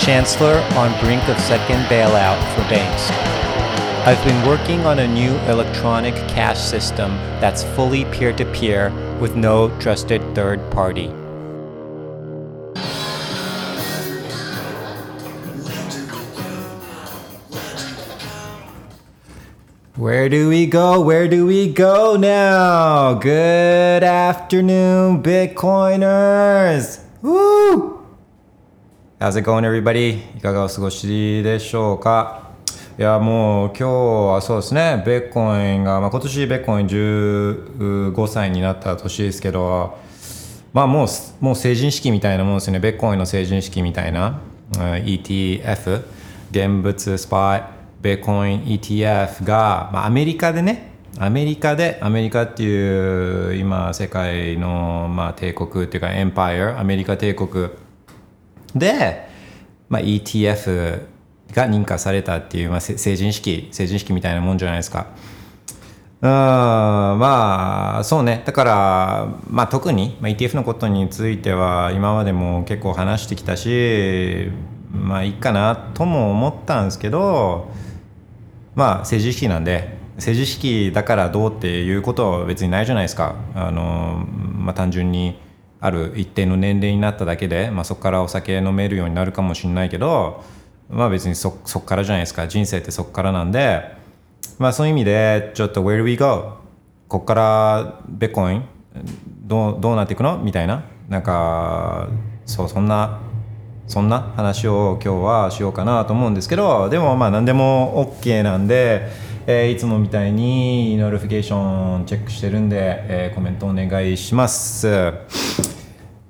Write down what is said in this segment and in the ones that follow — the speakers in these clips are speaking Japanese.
Chancellor on brink of second bailout for banks. I've been working on a new electronic cash system that's fully peer to peer with no trusted third party. Where do we go? Where do we go now? Good afternoon, Bitcoiners! Woo! How's it going, everybody? いかがお過ごしでしょうか？いや、もう今日はそうですね、ベッコインが、まあ、今年ベッコイン15歳になった年ですけど、まあもう、もう成人式みたいなもんですよね、ベッコインの成人式みたいな、うん ETF、現物スパイ、ベーコイン ETF が、まあ、アメリカでね。アメリカでアメリカっていう今世界の、まあ、帝国っていうかエンパイアアメリカ帝国。で、まあ、ETF が認可されたっていう、まあ、成人式成人式みたいなもんじゃないですか。うんまあそうねだから、まあ、特に、まあ、ETF のことについては今までも結構話してきたしまあいいかなとも思ったんですけどまあ政治式なんで政治式だからどうっていうことは別にないじゃないですかあの、まあ、単純にある一定の年齢になっただけで、まあ、そこからお酒飲めるようになるかもしれないけどまあ別にそこからじゃないですか。人生ってそこからなんでまあそういう意味でちょっと Where do we go? ここからビットコインどうどうなっていくの？みたいな。なんかそうそんなそんな話を今日はしようかなと思うんですけどでもまあ何でも OK なんで、えーいつもみたいに notification チェックしてるんで、えーコメントお願いします。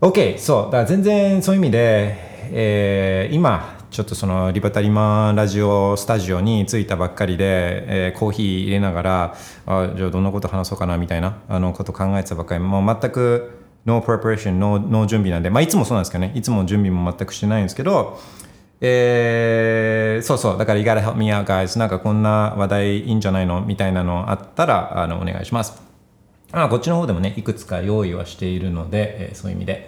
OK そうだから全然そういう意味で、えー今ちょっとそのリバタリマンラジオスタジオに着いたばっかりで、えーコーヒー入れながらあじゃあどんなこと話そうかなみたいなあのこと考えてたばっかり。もう全く no preparation no, no 準備なんで、まあ、いつもそうなんですけどね。いつも準備も全くしてないんですけどえーそうそう。だから You gotta help me out guys なんかこんな話題いいんじゃないの？みたいなのあったらあのお願いします。まあこっちの方でもねいくつか用意はしているので、えーそういう意味で。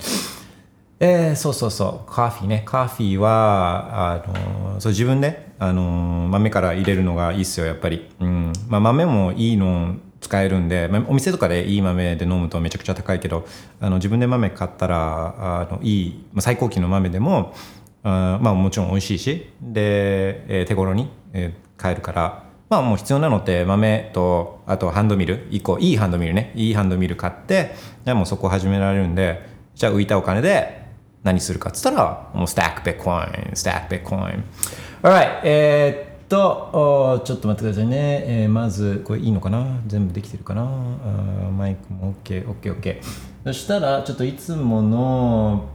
えーそうそうそう。カーフィーね。カーフィーはあのそう自分で、あの豆から入れるのがいいっすよやっぱり、うん。まあ、豆もいいの使えるんでまあお店とかでいい豆で飲むとめちゃくちゃ高いけどあの自分で豆買ったらあのいい、まあ、最高級の豆でもあまあもちろん美味しいしで、えー手頃に、えー買えるから。まあもう必要なのって豆とあとハンドミル1個いいハンドミルね。いいハンドミル買ってじゃあもそこ始められるんでじゃあ浮いたお金で何するかっつったらもうスタックビットコインスタックビットコイン。Alright えーっとちょっと待ってくださいね、えーまずこれいいのかな？全部できてるかな？マイクも OKOKOK そしたらちょっといつもの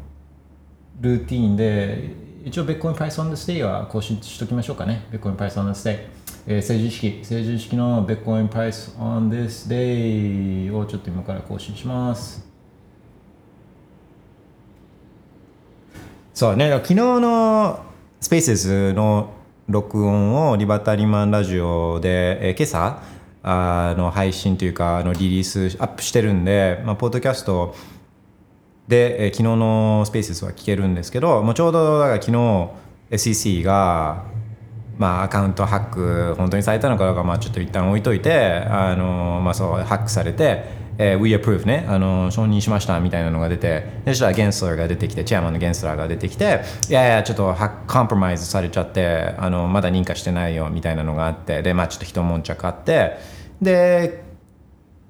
ルーティーンで一応ベットコインプライスオン the day は更新しときましょうかね。ベットコインプライスオン the day、えー、成人式成人式のベッコインプライスオン this day をちょっと今から更新します。そうね昨日のスペースの録音をリバタリマンラジオで、えー今朝あの配信というかあのリリースアップしてるんで、まあ、ポッドキャストで、えー昨日のスペースは聞けるんですけどもうちょうどだから昨日 SEC が、まあ、アカウントハック本当にされたのかどうかまあちょっと一旦置いといてあの、まあ、そうハックされて、えー We approve ね。あの承認しましたみたいなのが出てでそしたらゲンスラーが出てきてチェアマンのゲンスラーが出てきていやいやちょっとハッコンプラマイズされちゃってあのまだ認可してないよみたいなのがあってでまあちょっと一悶着あってで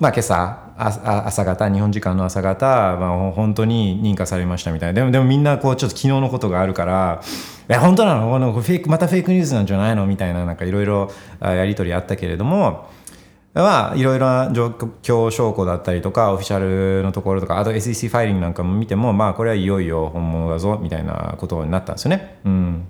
まあ今朝あ朝方日本時間の朝方、まあ、本当に認可されましたみたいなでもでもみんなこうちょっと昨日のことがあるから「え本当なの？このフェイクまたフェイクニュースなんじゃないの?」みたいななんかいろいろやり取りあったけれどもまあいろいろな状況証拠だったりとかオフィシャルのところとかあと SEC ファイリングなんかも見てもまあこれはいよいよ本物だぞみたいなことになったんですよね。うん、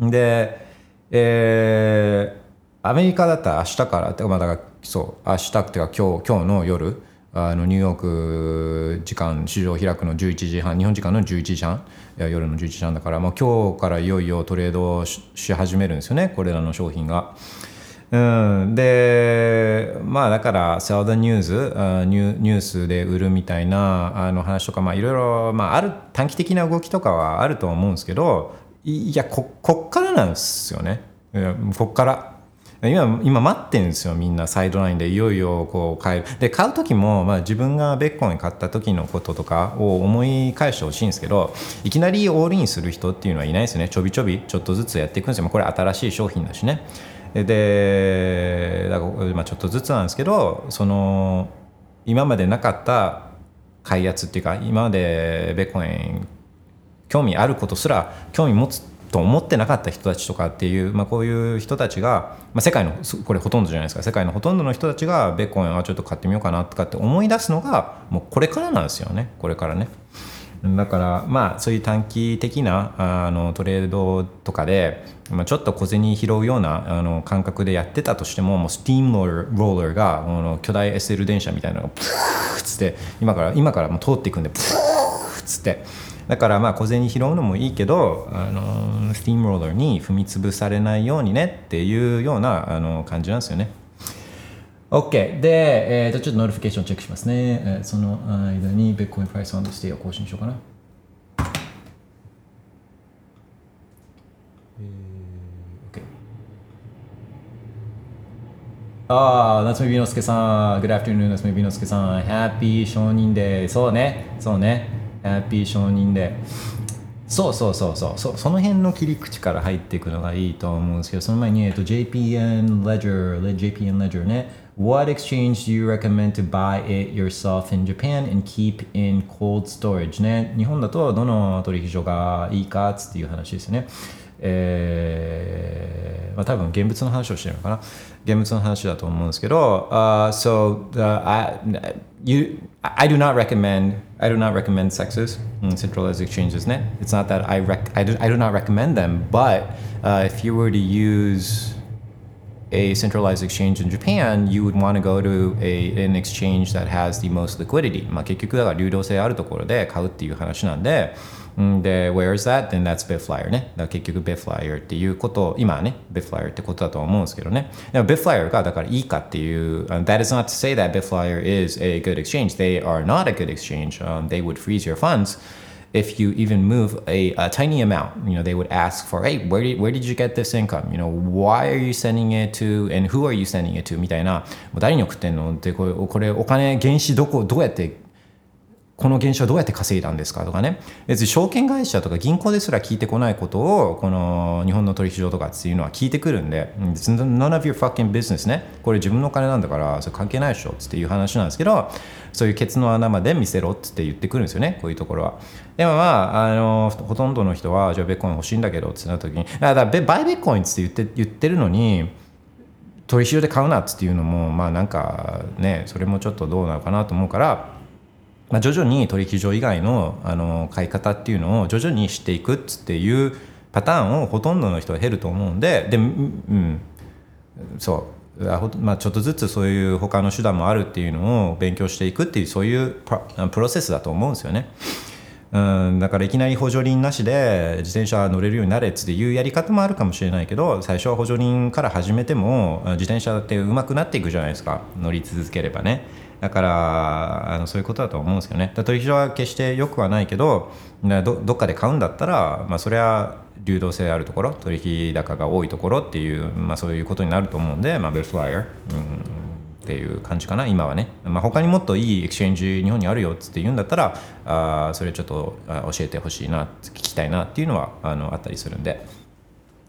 で、えアメリカだったら明日からまあだからそう明日っていうか今日今日の夜あのニューヨーク時間市場開くの11時半日本時間の11時半夜の11時半だから、まあ、今日からいよいよトレードし始めるんですよねこれらの商品が。うん、でまあだから「Sell the News」ニュニュースで売るみたいなあの話とかまあいろいろ、まあ、ある短期的な動きとかはあると思うんですけどいやここっからなんですよねこっから今今待ってるんですよみんな。サイドラインで。いよいよこう買える。で買う時も、まあ、自分がベッコイン買った時のこととかを思い返してほしいんですけどいきなりオールインする人っていうのはいないですね。ちょびちょびちょっとずつやっていくんですよ。まあこれ新しい商品だしね。でだから、まあ、ちょっとずつなんですけどその今までなかった買いやつっていうか今までベッコン興味あることすら興味持つと思ってなかった人たちとかっていう、まあ、こういう人たちが、まあ、世界のこれほとんどじゃないですか。世界のほとんどの人たちがベッコンはちょっと買ってみようかなとかって思い出すのがもうこれからなんですよね。これからね。だからまあそういう短期的なあのトレードとかで、まあ、ちょっと小銭拾うようなあの感覚でやってたとしてももうスティームローラーローラーがあの巨大 SL 電車みたいなのがプーッつって今から今からもう通っていくんでプーッつって。だからまあ小銭拾うのもいいけどあの steamroller に踏み潰されないようにねっていうようなあの感じなんですよね。OK。で、えー、とちょっと notification チェックしますね。えーその間に Bitcoin price on this day を更新しようかな。ああ、夏目美之助さん。Good afternoon, 夏目美之助さん。Happy 承認 day。そうね。そうね。IP 承認 day。そうそうそうそう。そその辺の切り口から入っていくのがいいと思うんですけどその前に、えっと、JPN Ledger JPN Ledger ね。What exchange do you recommend to buy it yourself in Japan and keep in cold storage? ね。日本だとどの取引所がいいかっつっていう話ですね。えーまあ、多分現物の話をしてるのかな。現物の話だと思うんですけど、uh, so the, I, you, I do not recommend I do not recommend sexes in centralized exchanges ね It's not that I, rec, I, do, I do not recommend them but uh, if you were to use a centralized exchange in Japan, you would want to go to a, an exchange that has the most liquidity. まあ結局だから流動性あるところで買うっていう話なんで、ん で、where is that? Then that's Bitflyer ね。だから結局 Bitflyer っていうこと、今はね、Bitflyer ってことだと思うんですけどね。でも Bitflyer がだからいいかっていう、uh, that is not to say that Bitflyer is a good exchange. They are not a good exchange. Um, they would freeze your funds. if you even move a, a tiny amount, you know, they would ask for, hey, where did, where did you get this income? You know, why are you sending it to, and who are you sending it to? みたいな、もう誰に送ってんのってこれ、これお金、原資どこ、どうやって、 この原資はどうやって稼いだんですかとかね。別に証券会社とか銀行ですら聞いてこないことを、この日本の取引所とかっていうのは聞いてくるんで、none of your fucking business ね。これ自分のお金なんだから、それ関係ないでしょっていう話なんですけど、そういうケツの穴まで見せろって言ってくるんですよね、こういうところは。でもまあ、あのほとんどの人は、じゃあベッコイン欲しいんだけどってなった時に、だからバイベッコインって言って言ってるのに、取引所で買うなっていうのも、まあなんかね、それもちょっとどうなのかなと思うから、まあ、徐々に取引所以外のあの買い方っていうのを徐々にしていくっつっていうパターンをほとんどの人は減ると思うんで、で、うん、そう。あほまあ、ちょっとずつそういう他の手段もあるっていうのを勉強していくっていうそういうプロセスだと思うんですよね。うん、だからいきなり補助輪なしで自転車乗れるようになれっていうやり方もあるかもしれないけど最初は補助輪から始めても自転車って上手くなっていくじゃないですか乗り続ければねだからあのそういうことだと思うんですよね。取引所は決して良くはないけどどどっかで買うんだったら、まあ、それは流動性あるところ取引高が多いところっていう、まあ、そういうことになると思うんで、まあ、ベルフライヤー、うん、っていう感じかな今はね、まあ、他にもっといいエクシェンジ日本にあるよっつって言うんだったらあそれちょっと教えてほしいな聞きたいなっていうのはあのあったりするんで、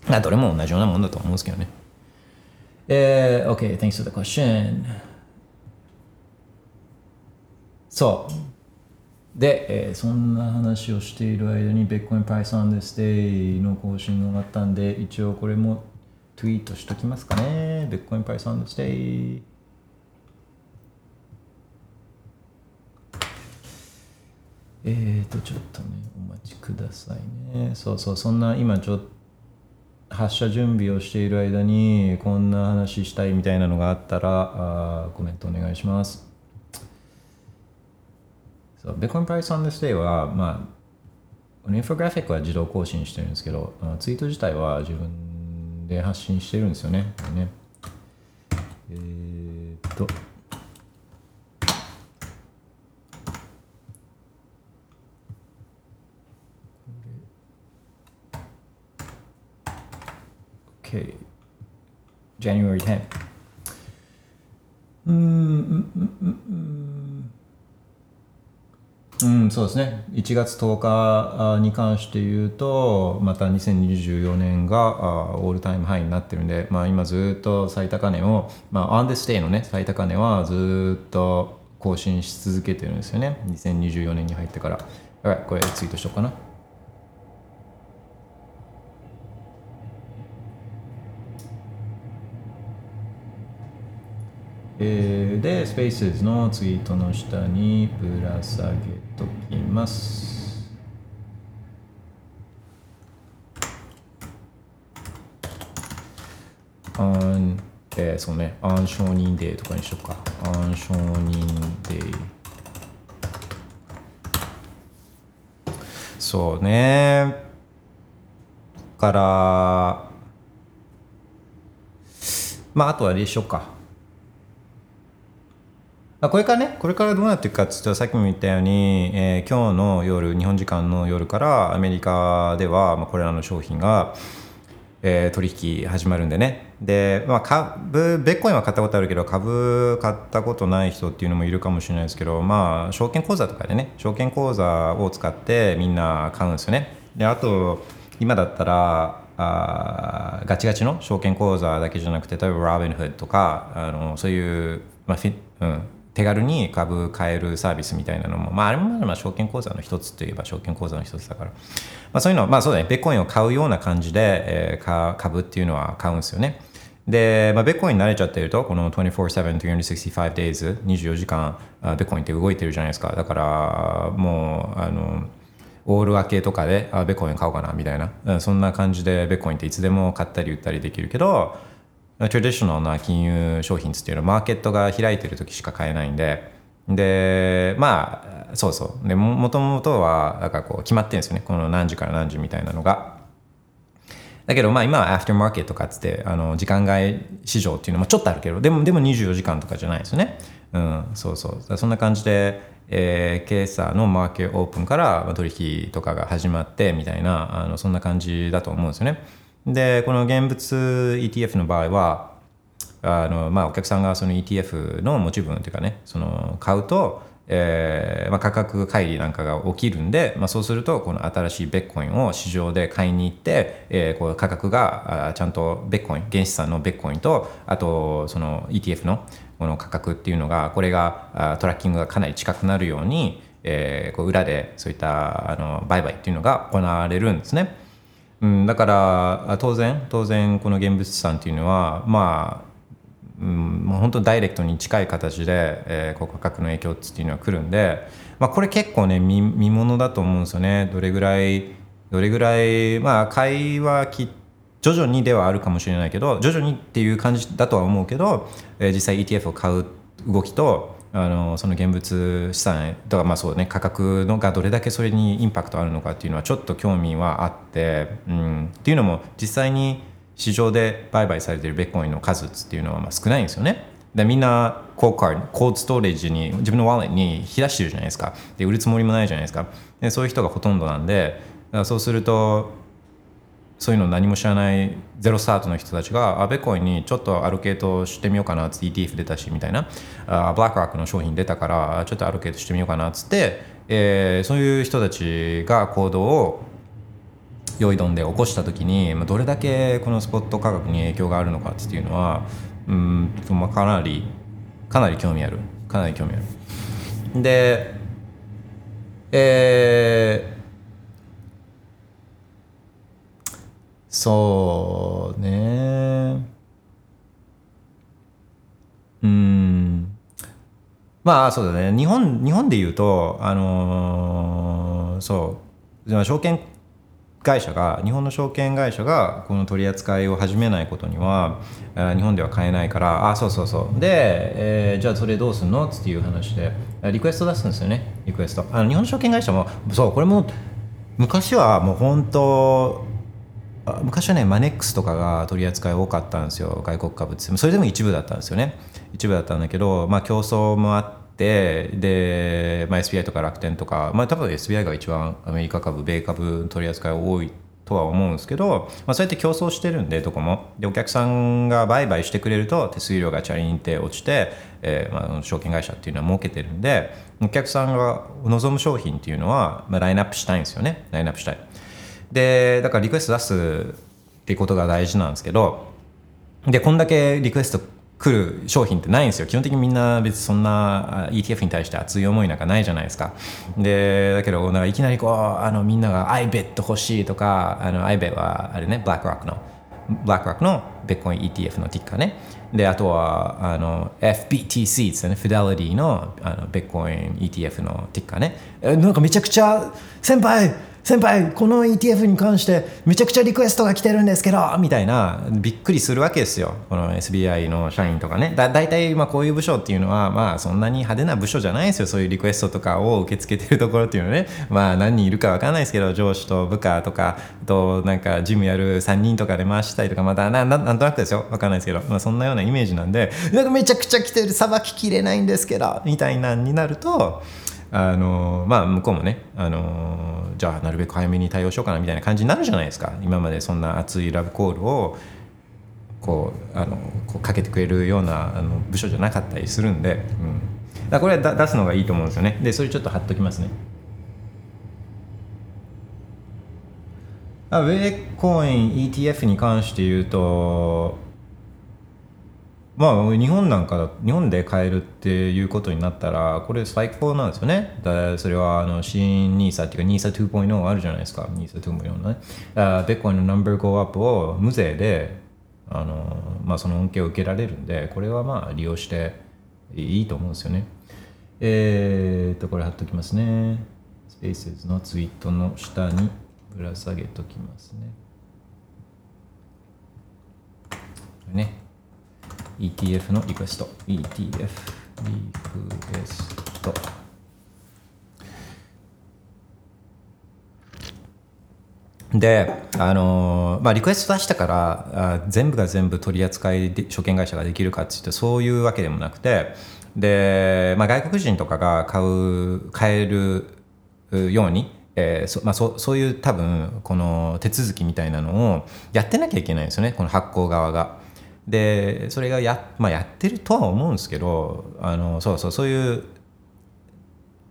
まあ、どれも同じようなもんだと思うんですけどね。えー、OK thanks for the question. そう。で、えーそんな話をしている間にベッコインプライスアンデスデイの更新が上がったんで一応これもツイートしときますかね。ベッコインプライスアンデスデイ。えーとちょっとねお待ちくださいね。そうそうそんな今ちょっと発射準備をしている間にこんな話したいみたいなのがあったらあコメントお願いします。そう Bitcoin Price on this day は、まあ、このインフォグラフィックは自動更新してるんですけど、あツイート自体は自分で発信してるんですよね。ねえーっと。Okay. January 10th. うーん、うん、うん、うん。うん、そうですね。1月10日に関して言うと、また2024年がオールタイムハイになってるんで、まあ今ずっと最高値を、まあ on this day のね、最高値はずっと更新し続けてるんですよね。2024年に入ってから。Alright これツイートしようかな。えーで、スペースのツイートの下にぶら下げときます。あん、えーそうね、暗承認デーとかにしようか。暗承認デー。そうね。から、まあ、あとはあれでしょうか。まあこれからね、これからどうなっていくかっていうと、さっきも言ったように、えー今日の夜、日本時間の夜からアメリカでは、まあ、これらの商品が、えー取引始まるんでね。で、まあ、株、ベッコインは買ったことあるけど、株買ったことない人っていうのもいるかもしれないですけど、まあ、証券口座とかでね、証券口座を使ってみんな買うんですよね。で、あと、今だったら、あガチガチの証券口座だけじゃなくて、例えば Robinhood とか、あのそういう、まあフィうん、手軽に株買えるサービスみたいなのも、まあ、あれもまあ証券口座の一つといえば証券口座の一つだから、まあ、そういうのまあそうだね、ベッコインを買うような感じで、えーか株っていうのは買うんですよね。で、まあ、ベッコインに慣れちゃってると、この24-7、365 days、24時間、ベッコインって動いてるじゃないですか。だから、もう、あの、オール明けとかで、あ、ベッコイン買おうかな、みたいな。そんな感じで、ベッコインっていつでも買ったり売ったりできるけど、トラディショナルな金融商品っていうのはマーケットが開いてる時しか買えないんで、で、まあ、そうそう。でも、ともとは、なんかこう、決まってるんですよね。この何時から何時みたいなのが。だけど、まあ今はアフターマーケットとかっつって、あの、時間外市場っていうのもちょっとあるけど、でも、でも24時間とかじゃないですよね。うん、そうそう。そんな感じで、えー、今朝のマーケットオープンから取引とかが始まってみたいな、あの、そんな感じだと思うんですよね。で、この現物 ETF の場合は、あのまあ、お客さんがその ETF の持ち分というかねその買うと、えーまあ、価格乖離なんかが起きるんで、まあ、そうするとこの新しいベッコインを市場で買いに行って、えーこう価格がちゃんとベッコイン原資産のベッコインとあとその ETF のこの価格っていうのがこれがあトラッキングがかなり近くなるように、えーこう裏でそういったあの売買っていうのが行われるんですね。うん、だから当然当然この現物資産っていうのはまあうん、もう本当ダイレクトに近い形で、えー価格の影響っていうのは来るんで、まあ、これ結構ね見見ものだと思うんですよね。どれぐらいどれぐらいまあ買いはき徐々にではあるかもしれないけど徐々にっていう感じだとは思うけど、えー実際 ETF を買う動きとあのその現物資産とかまあそうね価格のがどれだけそれにインパクトあるのかっていうのはちょっと興味はあって、うん、っていうのも実際に市場で売買されているベッコインの数っていうのはまあ少ないんですよね。でみんなコードカーコードストレージに自分のワレットに引き出してるじゃないですかで売るつもりもないじゃないですかでそういう人がほとんどなんでそうするとそういうの何も知らないゼロスタートの人たちがあベコインにちょっとアロケートしてみようかなっつって ETF 出たしみたいな。あブラックロックの商品出たからちょっとアロケートしてみようかなっつって、えーそういう人たちが行動を用意どんで起こした時にまあどれだけこのスポット価格に影響があるのかっていうのはうん、まあ、かなりかなり興味ある。かなり興味ある。でえーそうね。うん。まあそうだね。日本日本で言うとあのーそう。まあ証券会社が日本の証券会社がこの取り扱いを始めないことには日本では買えないからあそうそうそう。で、えーじゃあそれどうすんの？っていう話でリクエスト出すんですよね。リクエスト。あの日本の証券会社もそうこれも昔はもう本当昔はねマネックスとかが取り扱い多かったんですよ。外国株って。それでも一部だったんですよね。一部だったんだけど、まあ、競争もあってで、まあ、SBI とか楽天とか、まあ、多分 SBI が一番アメリカ株米株取り扱い多いとは思うんですけど、まあ、そうやって競争してるんでどこも。でお客さんが売買してくれると手数料がチャリンって落ちて、えーまあ、証券会社っていうのは儲けてるんでお客さんが望む商品っていうのは、まあ、ラインナップしたいんですよね。ラインナップしたい。でだからリクエスト出すっていうことが大事なんですけどでこんだけリクエスト来る商品ってないんですよ。基本的にみんな別にそんな ETF に対して熱い思いなんかないじゃないですか。でだけどなんかいきなりこうあのみんなが iBet 欲しいとかあの iBet はあれね BlackRock の BlackRock のビットコイン ETF のティッカーね。であとはあの FBTC ですね。Fidelity のあのビッコイン ETF のティッカーね。なんかめちゃくちゃ先輩先輩この ETF に関してめちゃくちゃリクエストが来てるんですけどみたいなびっくりするわけですよ。この SBI の社員とかね。だ大体まあこういう部署っていうのはまあそんなに派手な部署じゃないですよ。そういうリクエストとかを受け付けてるところっていうのはね。まあ何人いるかわかんないですけど上司と部下とかとなんかジムやる3人とかで回したりとかまたなななんとなくですよ。わかんないですけど、まあ、そんなようなイメージなんでなんかめちゃくちゃ来てる。さばききれないんですけどみたいなになるとあのまあ向こうもねあのじゃあなるべく早めに対応しようかなみたいな感じになるじゃないですか。今までそんな熱いラブコールをこうあのこうかけてくれるようなあの部署じゃなかったりするんで、うん、だこれはだ出すのがいいと思うんですよね。でそれちょっと貼っときますね。あウェイコイン ETF に関して言うとまあ日本なんか日本で買えるっていうことになったらこれ最高なんですよね。だそれはあの新 NISA っていうか NISA2.0 あるじゃないですか。NISA2.0 のねあビッコインのナンバーゴーアップを無税であの、まあ、その恩恵を受けられるんでこれはまあ利用していいと思うんですよね。えー、っとこれ貼っときますね。スペースのツイートの下にぶら下げときますね。ね。ETF のリクエスト ETF リクエストで、あのまあ、リクエスト出したからあ全部が全部取り扱いで証券会社ができるかっていうとそういうわけでもなくてで、まあ、外国人とかが買う買えるように、えーそまあ、そそういう多分この手続きみたいなのをやってなきゃいけないんですよねこの発行側が。でそれがや,、まあ、やってるとは思うんですけどあのそうそうそういう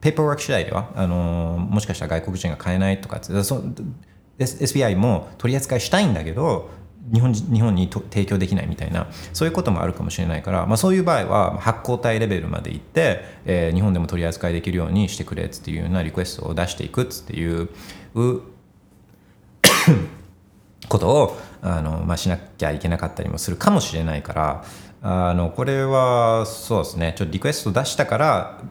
ペーパーワーク次第ではあのもしかしたら外国人が買えないとかってそ SBI も取り扱いしたいんだけど日本日本に提供できないみたいなそういうこともあるかもしれないから、まあ、そういう場合は発行体レベルまで行って、えー日本でも取り扱いできるようにしてくれっていうようなリクエストを出していくっていうことをあの、まあ、しなきゃいけなかったりもするかもしれないからあのこれはそうですね。ちょっとリクエスト出したから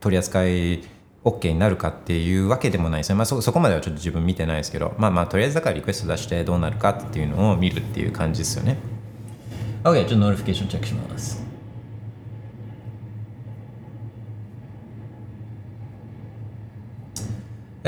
取り扱い OK になるかっていうわけでもないですね、まあ、そそこまではちょっと自分見てないですけどまあまあとりあえずだからリクエスト出してどうなるかっていうのを見るっていう感じですよね。OK ちょっと notification チェックします。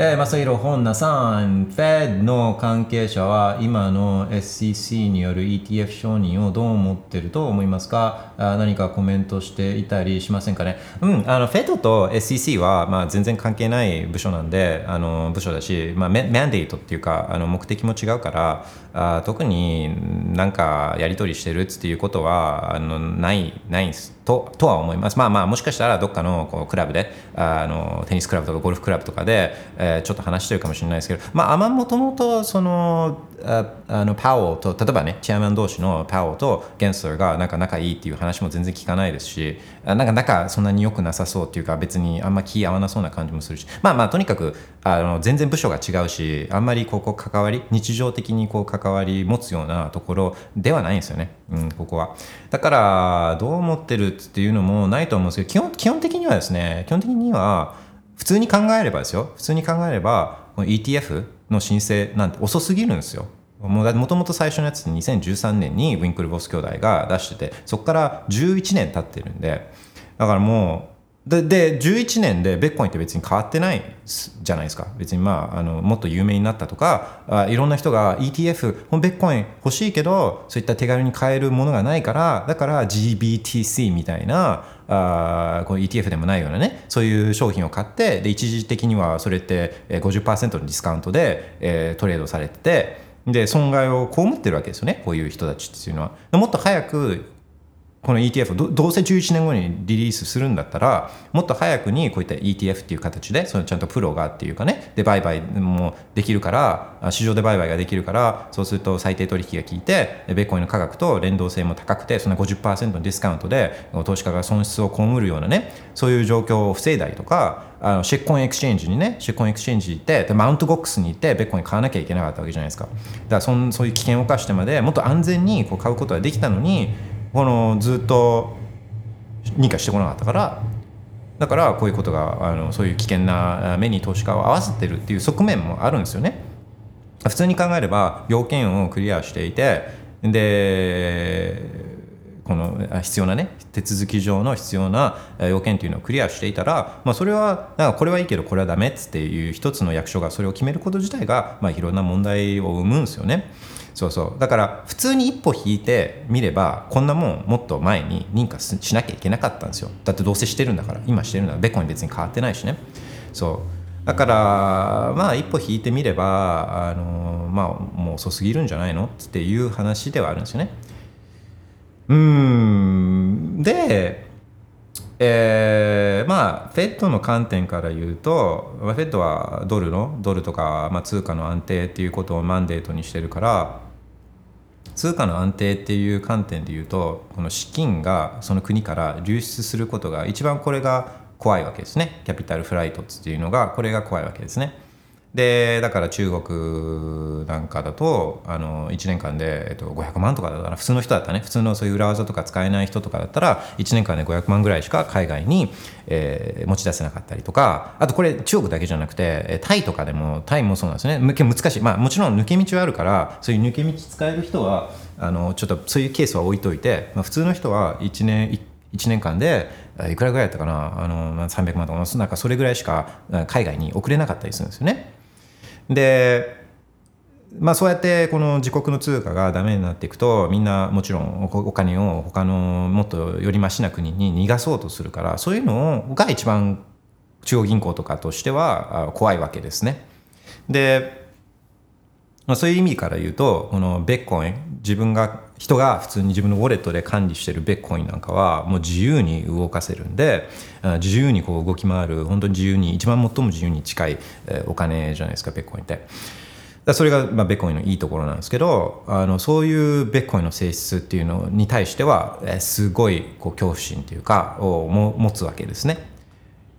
えー、正弘本名さん、Fed の関係者は今の SEC による ETF 承認をどう思ってると思いますか？あ何かコメントしていたりしませんかね？うん、あの Fed と SEC は、まあ、全然関係ない部署なんで、あの部署だし、まあ、メマンデートっていうかあの目的も違うからあ特になんかやり取りしてるっていうことはあのないないんですととは思います。まあまあもしかしたらどっかのこうクラブであのテニスクラブとかゴルフクラブとかで、えーちょっと話してるかもしれないですけど、まああもともとそのああのパオと例えばねチェアマン同士のパオとゲンスラーがなんか仲いいっていう話話も全然聞かないですし、なんか仲そんなに良くなさそうっていうか別にあんま気合わなそうな感じもするし、まあまあとにかくあの全然部署が違うし、あんまりここ関わり日常的にこう関わり持つようなところではないんですよね。うんここは。だからどう思ってるっていうのもないと思うんですけど基本基本的にはですね基本的には普通に考えればですよ普通に考えればこの ETF の申請なんて遅すぎるんですよ。もともと最初のやつって2013年にウィンクルボス兄弟が出しててそこから11年経ってるんでだからもうでで11年でベッコインって別に変わってないじゃないですか。別にまああのもっと有名になったとかあいろんな人が ETF ベッコイン欲しいけどそういった手軽に買えるものがないからだから GBTC みたいなあこの ETF でもないようなねそういう商品を買ってで一時的にはそれって50%のディスカウントで、えー、トレードされててで損害を被ってるわけですよねこういう人たちっていうのは。もっと早くこの ETF どどうせ11年後にリリースするんだったらもっと早くにこういった ETF っていう形でそのちゃんとプロがっていうかねで売買もできるから市場で売買ができるからそうすると最低取引が効いてベッコインの価格と連動性も高くてその50%のディスカウントで投資家が損失を被るようなねそういう状況を防いだりとかあのシェッコンエクスチェンジにねシェッコンエクスチェンジ行ってでマウントボックスに行ってベッコイン買わなきゃいけなかったわけじゃないですか。だからそんそういう危険を冒してまでもっと安全にこう買うことができたのにこのずっと認可してこなかったからだからこういうことがあのそういう危険な目に投資家を合わせてるっていう側面もあるんですよね。普通に考えれば要件をクリアしていてでこの必要なね手続き上の必要な要件というのをクリアしていたら、まあ、それはなんかこれはいいけどこれはダメっていう一つの役所がそれを決めること自体が、まあ、いろんな問題を生むんですよね。そうそう。だから普通に一歩引いてみればこんなもんもっと前に認可しなきゃいけなかったんですよ。だってどうせしてるんだから。今してるんだからベコに別に変わってないしね。そう。だからまあ一歩引いてみればあのまあもう遅すぎるんじゃないのっていう話ではあるんですよね。うん。でえー、まあ、フェットの観点から言うと、フェットはドルの、ドルとか、まあ、通貨の安定っていうことをマンデートにしてるから、通貨の安定っていう観点で言うとこの資金がその国から流出することが一番これが怖いわけですね。キャピタルフライトっていうのがこれが怖いわけですね。でだから中国なんかだとあの1年間で、えっと、500万とかだったら普通の人だったね。普通のそういう裏技とか使えない人とかだったら1年間で500万ぐらいしか海外に、えー、持ち出せなかったりとか。あとこれ中国だけじゃなくてタイとかでもタイもそうなんですね。難しい。まあもちろん抜け道はあるからそういう抜け道使える人はあのちょっとそういうケースは置いといて、まあ、普通の人は1年1年間でいくらぐらいだったかな。あの300万とかなんかそれぐらいしか海外に送れなかったりするんですよね。でまあ、そうやってこの自国の通貨がダメになっていくとみんなもちろんお金を他のもっとよりましな国に逃がそうとするからそういうのが一番中央銀行とかとしては怖いわけですね。で、まあ、そういう意味から言うとこのベッコイン自分が人が普通に自分のウォレットで管理してるベッコインなんかはもう自由に動かせるんで自由にこう動き回る本当に自由に一番最も自由に近いお金じゃないですかベッコインって。それがまあベッコインのいいところなんですけどあのそういうベッコインの性質っていうのに対してはすごいこう恐怖心というかを持つわけですね。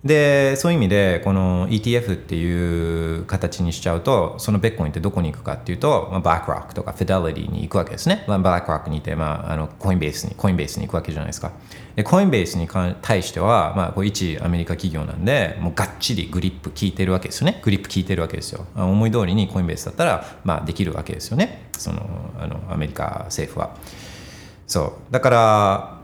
でそういう意味でこの ETF っていう形にしちゃうとそのベッコインってどこに行くかっていうと、まあ、バックロックとかフィデリティに行くわけですね、まあ、バックロックにいて、まあ、あのコインベースにコインベースに行くわけじゃないですか。でコインベースに対しては、まあ、こう一アメリカ企業なんでもうがっちりグリップ効いてるわけですよね。グリップ効いてるわけですよ。思い通りにコインベースだったら、まあ、できるわけですよね。そのあのアメリカ政府は。そう。だから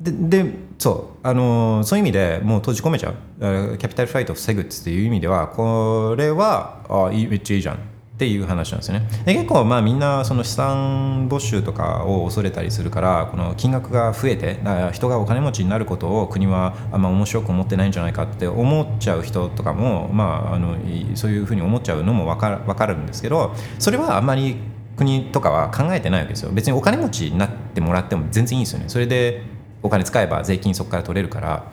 ででそうあのそういう意味でもう閉じ込めちゃう。キャピタルフライトを防ぐっていう意味ではこれはあめっちゃいいじゃん。っていう話なんですよね。で結構まあみんなその資産没収とかを恐れたりするからこの金額が増えて人がお金持ちになることを国はあんま面白く思ってないんじゃないかって思っちゃう人とかも、まあ、あのそういうふうに思っちゃうのも分かる分かるんですけどそれはあんまり国とかは考えてないわけですよ。別にお金持ちになってもらっても全然いいんですよね。それでお金使えば税金そこから取れるから。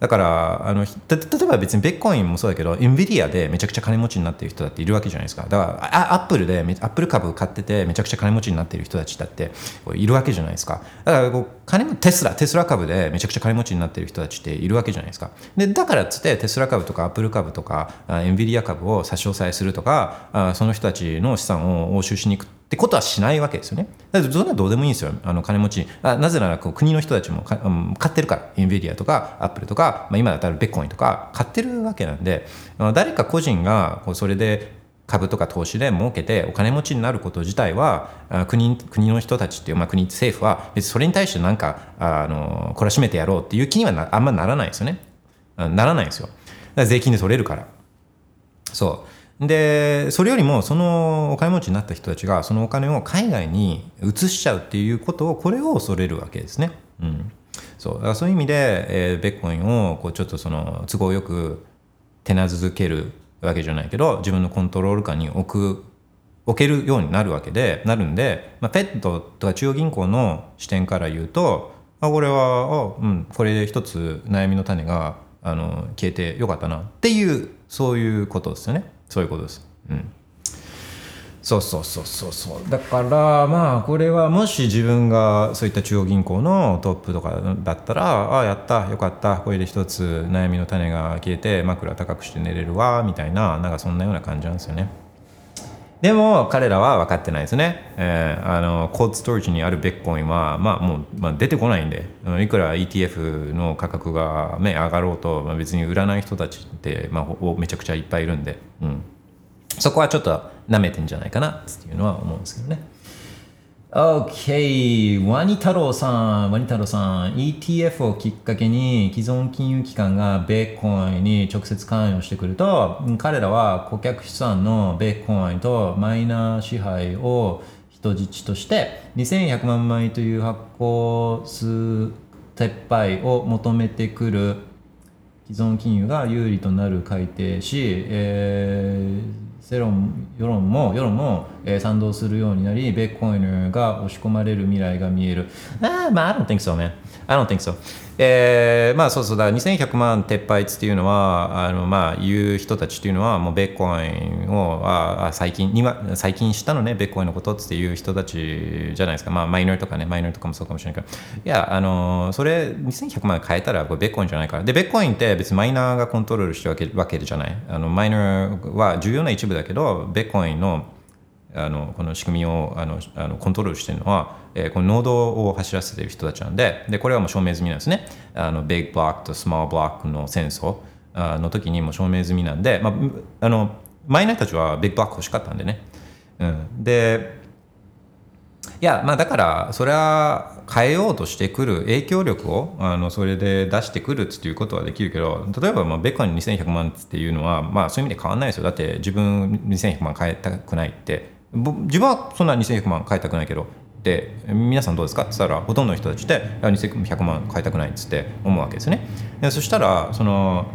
だからあの例えば別にベッコインもそうだけど NVIDIA でめちゃくちゃ金持ちになっている人だっているわけじゃないですか。だからアップルでアップル株買っててめちゃくちゃ金持ちになっている人たちだっているわけじゃないですか。だからこう金テスラテスラ株でめちゃくちゃ金持ちになっている人たちっているわけじゃないですか。でだからっつってテスラ株とかアップル株とか NVIDIA 株を差し押さえするとかその人たちの資産を押収しに行くってことはしないわけですよね。だからそれはどうでもいいんですよ、あの金持ち。あなぜならこう国の人たちもか、うん、買ってるから、インベディアとかアップルとか、まあ、今だったらベッコインとか買ってるわけなんで、誰か個人がこうそれで株とか投資で儲けてお金持ちになること自体は国国の人たちっていう、まあ、国政府はそれに対してなんかあの懲らしめてやろうっていう気にはなあんまならないですよね。ならないですよ。税金で取れるから。そう。でそれよりもそのお金持ちになった人たちがそのお金を海外に移しちゃうっていうことをこれを恐れるわけですね。うん、そう。だからそういう意味で、えー、ベッコインをこうちょっとその都合よく手なずけるわけじゃないけど自分のコントロール下に置く置けるようになるわけでなるんで、まあ、ペットとか中央銀行の視点から言うとあこれはあ、うん、これで一つ悩みの種があの消えてよかったなっていうそういうことですよね。そういうことです。うん。そうそうそうそうそう。だからまあこれはもし自分がそういった中央銀行のトップとかだったらああやったよかった。これで一つ悩みの種が消えて枕高くして寝れるわみたいななんかそんなような感じなんですよね。でも彼らは分かってないですね、えー、あのコードストレージにあるベッコインはまあもう、まあ、出てこないんでいくら ETF の価格が、ね、上がろうと、まあ、別に売らない人たちって、まあ、めちゃくちゃいっぱいいるんで、うんそこはちょっと舐めてんじゃないかなっていうのは思うんですけどね。OK。ワニ太郎さん、ワニ太郎さん、ETF をきっかけに既存金融機関がベーコンに直接関与してくると、彼らは顧客資産のベーコンとマイナー支配を人質として2100万枚という発行数撤廃を求めてくる既存金融が有利となる改定し、えー世論世論も世論も、えー、賛同するようになりベッコインが押し込まれる未来が見える。ああまあ I don't think so man. I don't think so. えー、まあそうそうだ2100万撤廃っていうのはあのまあ言う人たちっていうのはもうベッコインをああ最近今最近したのねベッコインのことっていう人たちじゃないですか。まあマイナーとかねマイナーとかもそうかもしれないけど。いやあのそれ2100万変えたらこれビットコインじゃないから。でビットコインって別にマイナーがコントロールしてるわけわけじゃない。あのマイナーは重要な一部だけどビットコインのあのこの仕組みをあのあのコントロールしてるのは、えー、このノードを走らせてる人たちなんででこれはもう証明済みなんですね。あの big block と small block の戦争の時にも証明済みなんで、まあ、あのマイナーたちは big block 欲しかったんでね、うん、でいやまあだからそれは変えようとしてくる影響力をあのそれで出してくるっていうことはできるけど例えばまあベッコイン2100万っていうのはまあそういう意味で変わらないですよ。だって自分2100万変えたくないって。自分はそんな2100万買いたくないけどで皆さんどうですか？って言ったらほとんどの人たちって2100万買いたくないっつって思うわけですね。でそしたらその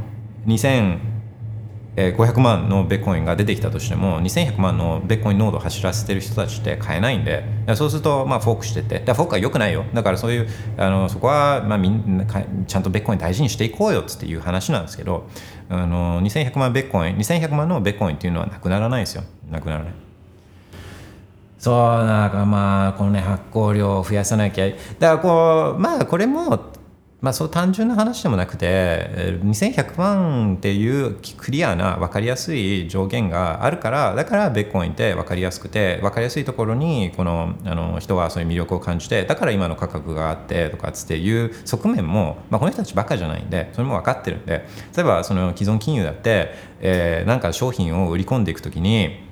2500万のベッコインが出てきたとしても2100万のベッコインノードを走らせてる人たちって買えないんでそうするとまあフォークしててフォークは良くないよ。だからそういうあのそこはまあみんなちゃんとベッコイン大事にしていこうよっていう話なんですけどあの2100万ベッコイン2100万のベッコインっていうのはなくならないですよ。なくならない。そうなんかまあこのね発行量を増やさなきゃだからこうまあこれもまあそう単純な話でもなくて2100万っていうクリアな分かりやすい上限があるからだからベッコインって分かりやすくて分かりやすいところにこのあの人はそういう魅力を感じてだから今の価格があってとかっていう側面も、まあ、この人たちばっかじゃないんでそれも分かってるんで例えばその既存金融だって、え、なんか商品を売り込んでいくときに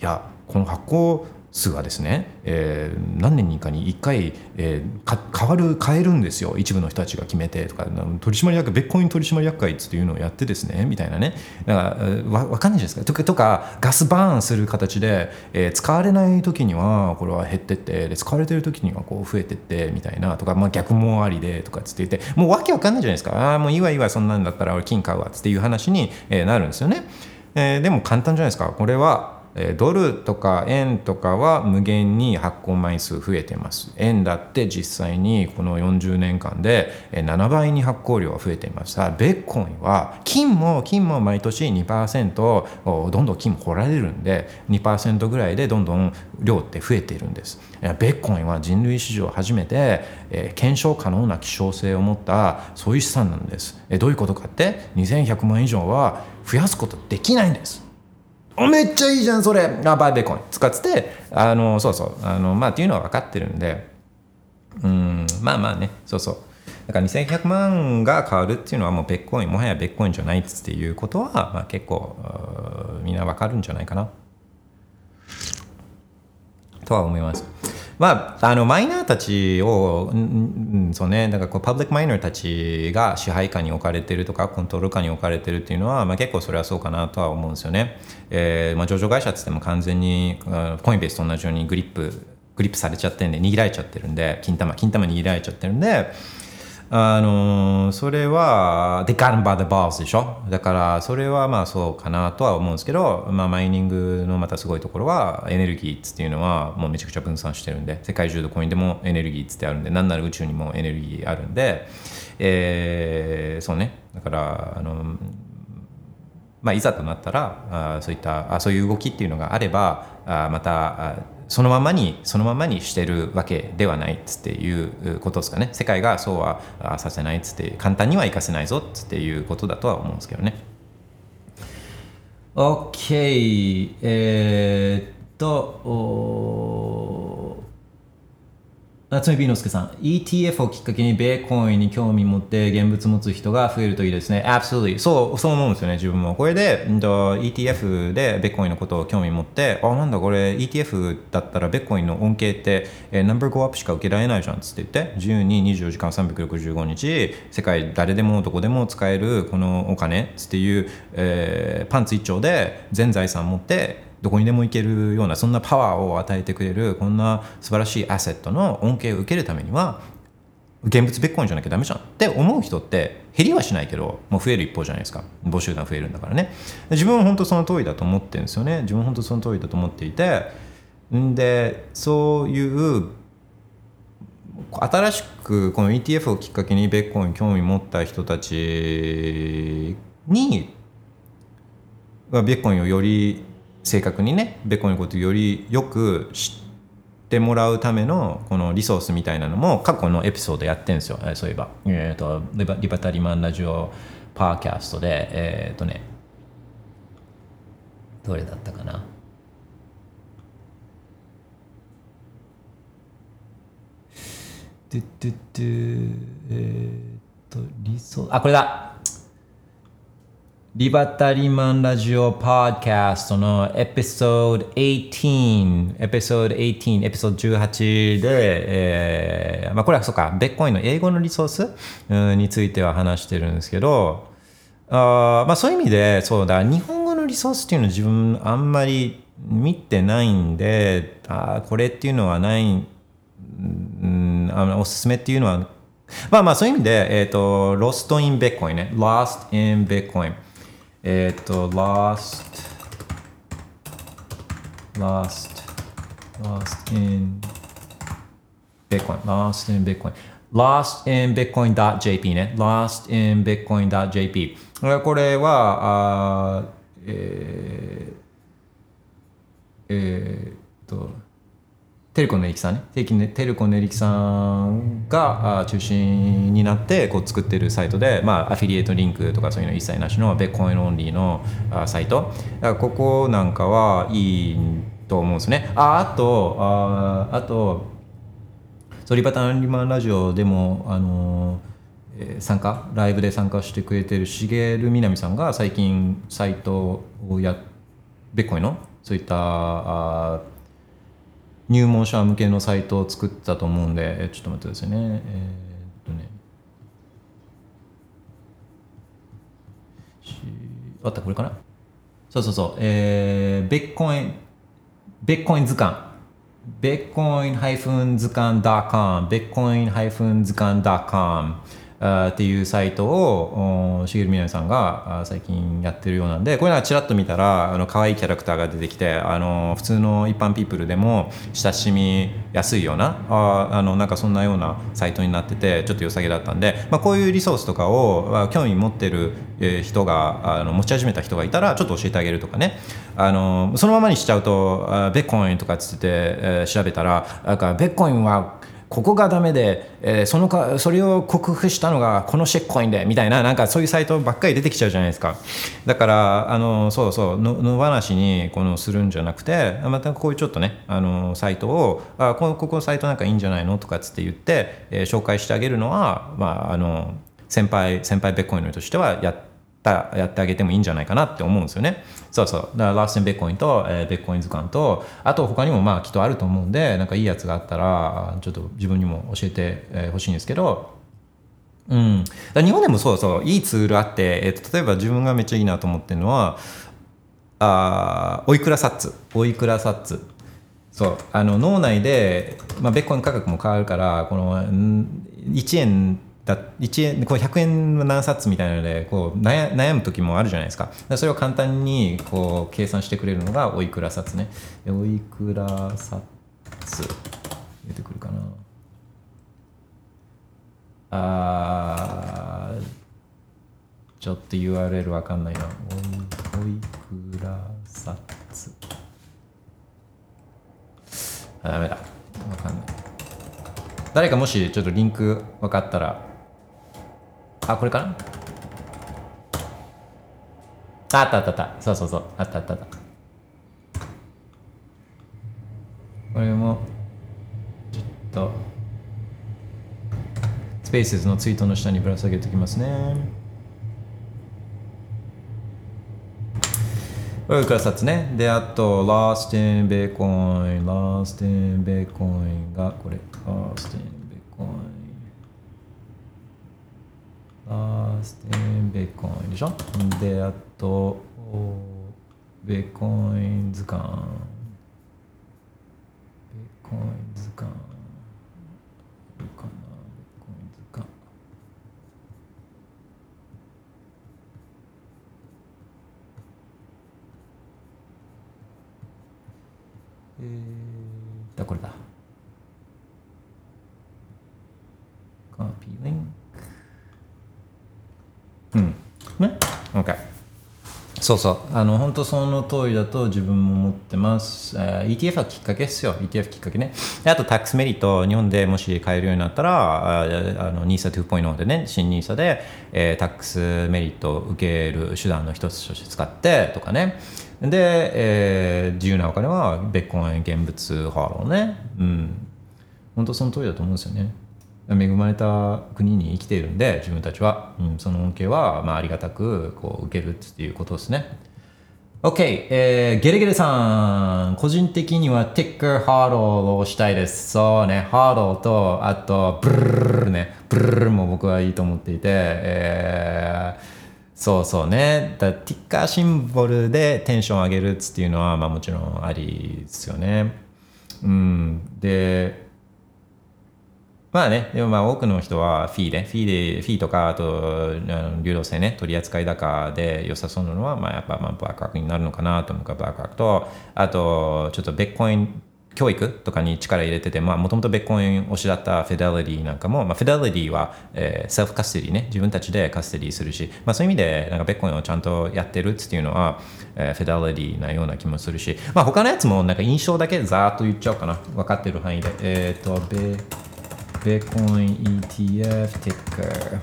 いやこの発行数がですね、えー、何年にかに1回、えー、変わる変えるんですよ。一部の人たちが決めてとか取締役ベッコイン取締役会っていうのをやってですねみたいなね。だからわ分かんないじゃないですか。とかガスバーンする形で、えー、使われない時にはこれは減ってってで使われてる時にはこう増えてってみたいな。とか、まあ、逆もありでとかつって言ってもうわけわかんないじゃないですか。ああもういいわいいわそんなんだったら俺金買うわっていう話に、なるんですよね。えー、でも簡単じゃないですか。これはドルとか円とかは無限に発行枚数増えてます。円だって実際にこの40年間で7倍に発行量が増えていました。ベッコインは金も金も毎年2%どんどん金掘られるんで2%ぐらいでどんどん量って増えているんです。ベッコインは人類史上初めて検証可能な希少性を持ったそういう資産なんです。どういうことかって？2100万以上は増やすことできないんです。めっちゃいいじゃんそれ。あバーベーコン使っててあのそうそう。あのまあっていうのは分かってるんで。うんまあまあね。そうそう。だから2100万が変わるっていうのはもうベッコインもはやベッコインじゃないっていうことは、まあ、結構みんな分かるんじゃないかな。とは思います。まあ、あのマイナーたちを、うん、そうね、だからこうパブリックマイナーたちが支配下に置かれてるとか、コントロール下に置かれてるっていうのは、まあ、結構それはそうかなとは思うんですよね。えーまあ、上場会社ってっても完全にコインベースと同じようにグリップ、グリップされちゃってるんで、握られちゃってるんで、金玉、金玉握られちゃってるんで、あのそれは they got by the balls でしょ？だからそれはまあそうかなとは思うんですけど、まあ、マイニングのまたすごいところはエネルギーっていうのはもうめちゃくちゃ分散してるんで世界中どこにでもエネルギーってあるんで何なら宇宙にもエネルギーあるんで、えー、そうね。だからあのまあ、いざとなったらあそういったあそういう動きっていうのがあればあまたそのままにそのままにしてるわけではないっつっていうことですかね。世界がそうはさせないっつって簡単にはいかせないぞっていうことだとは思うんですけどね。OK えー、っと夏目美之助さん ETF をきっかけにベーコインに興味持って現物持つ人が増えるといいですね。Absolutely そうそう思うんですよね自分も。これで、うん、と ETF でベーコインのことを興味持ってあなんだこれ ETF だったらベーコインの恩恵って、えー、ナンバー5アップしか受けられないじゃんっつって言って1224時間365日世界誰でもどこでも使えるこのお金っつっていう、えー、パンツ一丁で全財産持ってどこにでも行けるようなそんなパワーを与えてくれるこんな素晴らしいアセットの恩恵を受けるためには現物ベッコインじゃなきゃダメじゃん。って思う人って減りはしないけどもう増える一方じゃないですか。募集団増えるんだからね。自分は本当その通りだと思ってるんですよね。自分は本当その通りだと思っていてんでそういう新しくこの ETF をきっかけにベッコイン興味持った人たちにベッコインをより正確にねベコのことよりよく知ってもらうためのこのリソースみたいなのも過去のエピソードやってるんですよ。そういえば、えーと、リバリバタリマンラジオパーキャストでえっ、ー、とねどれだったかな？ドゥドゥドゥえっ、とリソあこれだ。リバタリマンラジオパーキャストのエピソード18、エピソード18、エピソード18で、えー、まあこれはそうか、ベッコインの英語のリソース？については話してるんですけど、あまあそういう意味で、そうだ、日本語のリソースっていうの自分あんまり見てないんで、あこれっていうのはない、うん、あのおすすめっていうのは、まあまあそういう意味で、えっ、ー、と、Lost in Bitcoin ね。Lost in Bitcoin。えっ、と、lost, lost, lost in Bitcoin, lost in Bitcoin, lost in Bitcoin.jp ね、lost in Bitcoin.jp。これは、あえー、えー、っと、テルコネリキさんね。テルコネリキさんが中心になってこう作ってるサイトで、まあ、アフィリエイトリンクとかそういうの一切なしのベッコインオンリーのサイト。だからここなんかはいいと思うんですね。ああとああとソリバタンリマンラジオでもあの、参加ライブで参加してくれてるしげるみなみさんが最近サイトをやベッコインのそういったあ入門者向けのサイトを作ったと思うんでちょっと待ってくださいね。えー、っとね。あったこれかな？そうそうそう。えー、ベッコインベッコイン図鑑。ベッコイン図鑑 .com ベッコイン図鑑 .com っていうサイトをしげるみなみさんが最近やってるようなんでこれはちらっと見たらあの可愛いキャラクターが出てきてあの普通の一般ピープルでも親しみやすいようなああのなんかそんなようなサイトになっててちょっと良さげだったんで、まあ、こういうリソースとかを興味持ってる人があの持ち始めた人がいたらちょっと教えてあげるとかね。あのそのままにしちゃうとベッコインとかっつって、え、調べたらなんかベッコインはここがダメで、えーそのかそれを克服したのがこのシェッコインでみたいななんかそういうサイトばっかり出てきちゃうじゃないですか。だからあのそうそうの野放しにこのするんじゃなくてまたこういうちょっとねあのサイトをあこここサイトなんかいいんじゃないのとかっつって言って、えー紹介してあげるのは、まあ、あの先輩先輩ベッコインとしてはやったやってあげてもいいんじゃないかなって思うんですよね。そうそう。だからラステンベッコインと、えーベッコイン図鑑と、あと他にもまあきっとあると思うんで、なんかいいやつがあったら、ちょっと自分にも教えてほしいんですけど、うん、日本でもそうそう。いいツールあって、えーと例えば自分がめっちゃいいなと思ってるのはあおいくらサッツ。おいくらサッツ。そう。あの脳内で、まあ、ベッコイン価格も変わるからこの1円だ1円こう100円の何冊みたいなのでこう悩悩む時もあるじゃないですかそれを簡単にこう計算してくれるのがおいくら札ねおいくら札出てくるかなあちょっと URL わかんないな。おいくら札。あ、ダメだ。わかんない。誰かもしちょっとリンクわかったら。あ、これかな？あったあったあった。そうそうそう。あったあったあった。これも、ちょっと、スペースのツイートの下にぶら下げておきますね。これから札ね。で、あと、Lost in Bitcoin。Lost in Bitcoin が、これ。Lost in Bitcoin。バーステデンベーコインでしょ？で、あと、ベーコイン図鑑。ベーコイン図鑑。そうそう。あの、本当その通りだと自分も思ってます。えー ETF はきっかけですよ。ETF きっかけね。あと、 tax メリット、日本でもし買えるようになったら、ああの、NISA 2.0でね、新 NISA で、えー tax メリットを受ける手段の一つとして使ってとかね。で、えー自由なお金は、ビットコイン現物 HODL ね。うん。本当その通りだと思うんですよね。恵まれた国に生きているんで自分たちは、うん、その恩恵は、まあ、ありがたくこう受けるっていうことですね。OK、えー、ゲレゲレさん、個人的にはティッカーハードをしたいです。そうね、ハードと、あと、ブルルルね、ブルルルも僕はいいと思っていて、えーそうそうね。だティッカーシンボルでテンション上げるっつっていうのは、まあもちろんありですよね。うん。で、まあね、でもまあ多くの人はフィーで、フィーで、フィーとか、あと、流動性ね、取り扱い高で良さそうなのは、まあやっぱまあブラックロックになるのかなと思うから、ブラックロックと、あと、ちょっとベッコイン教育とかに力入れてて、まあもともとベッコイン推しだったフィデリティなんかも、まあフィデリティは、えーセルフカステディね、自分たちでカステディするし、まあそういう意味で、なんかベッコインをちゃんとやってるっていうのは、えーフィデリティなような気もするし、まあ他のやつもなんか印象だけざーっと言っちゃおうかな。分かってる範囲で。えっ、と、ベベコイン ETF テッカー。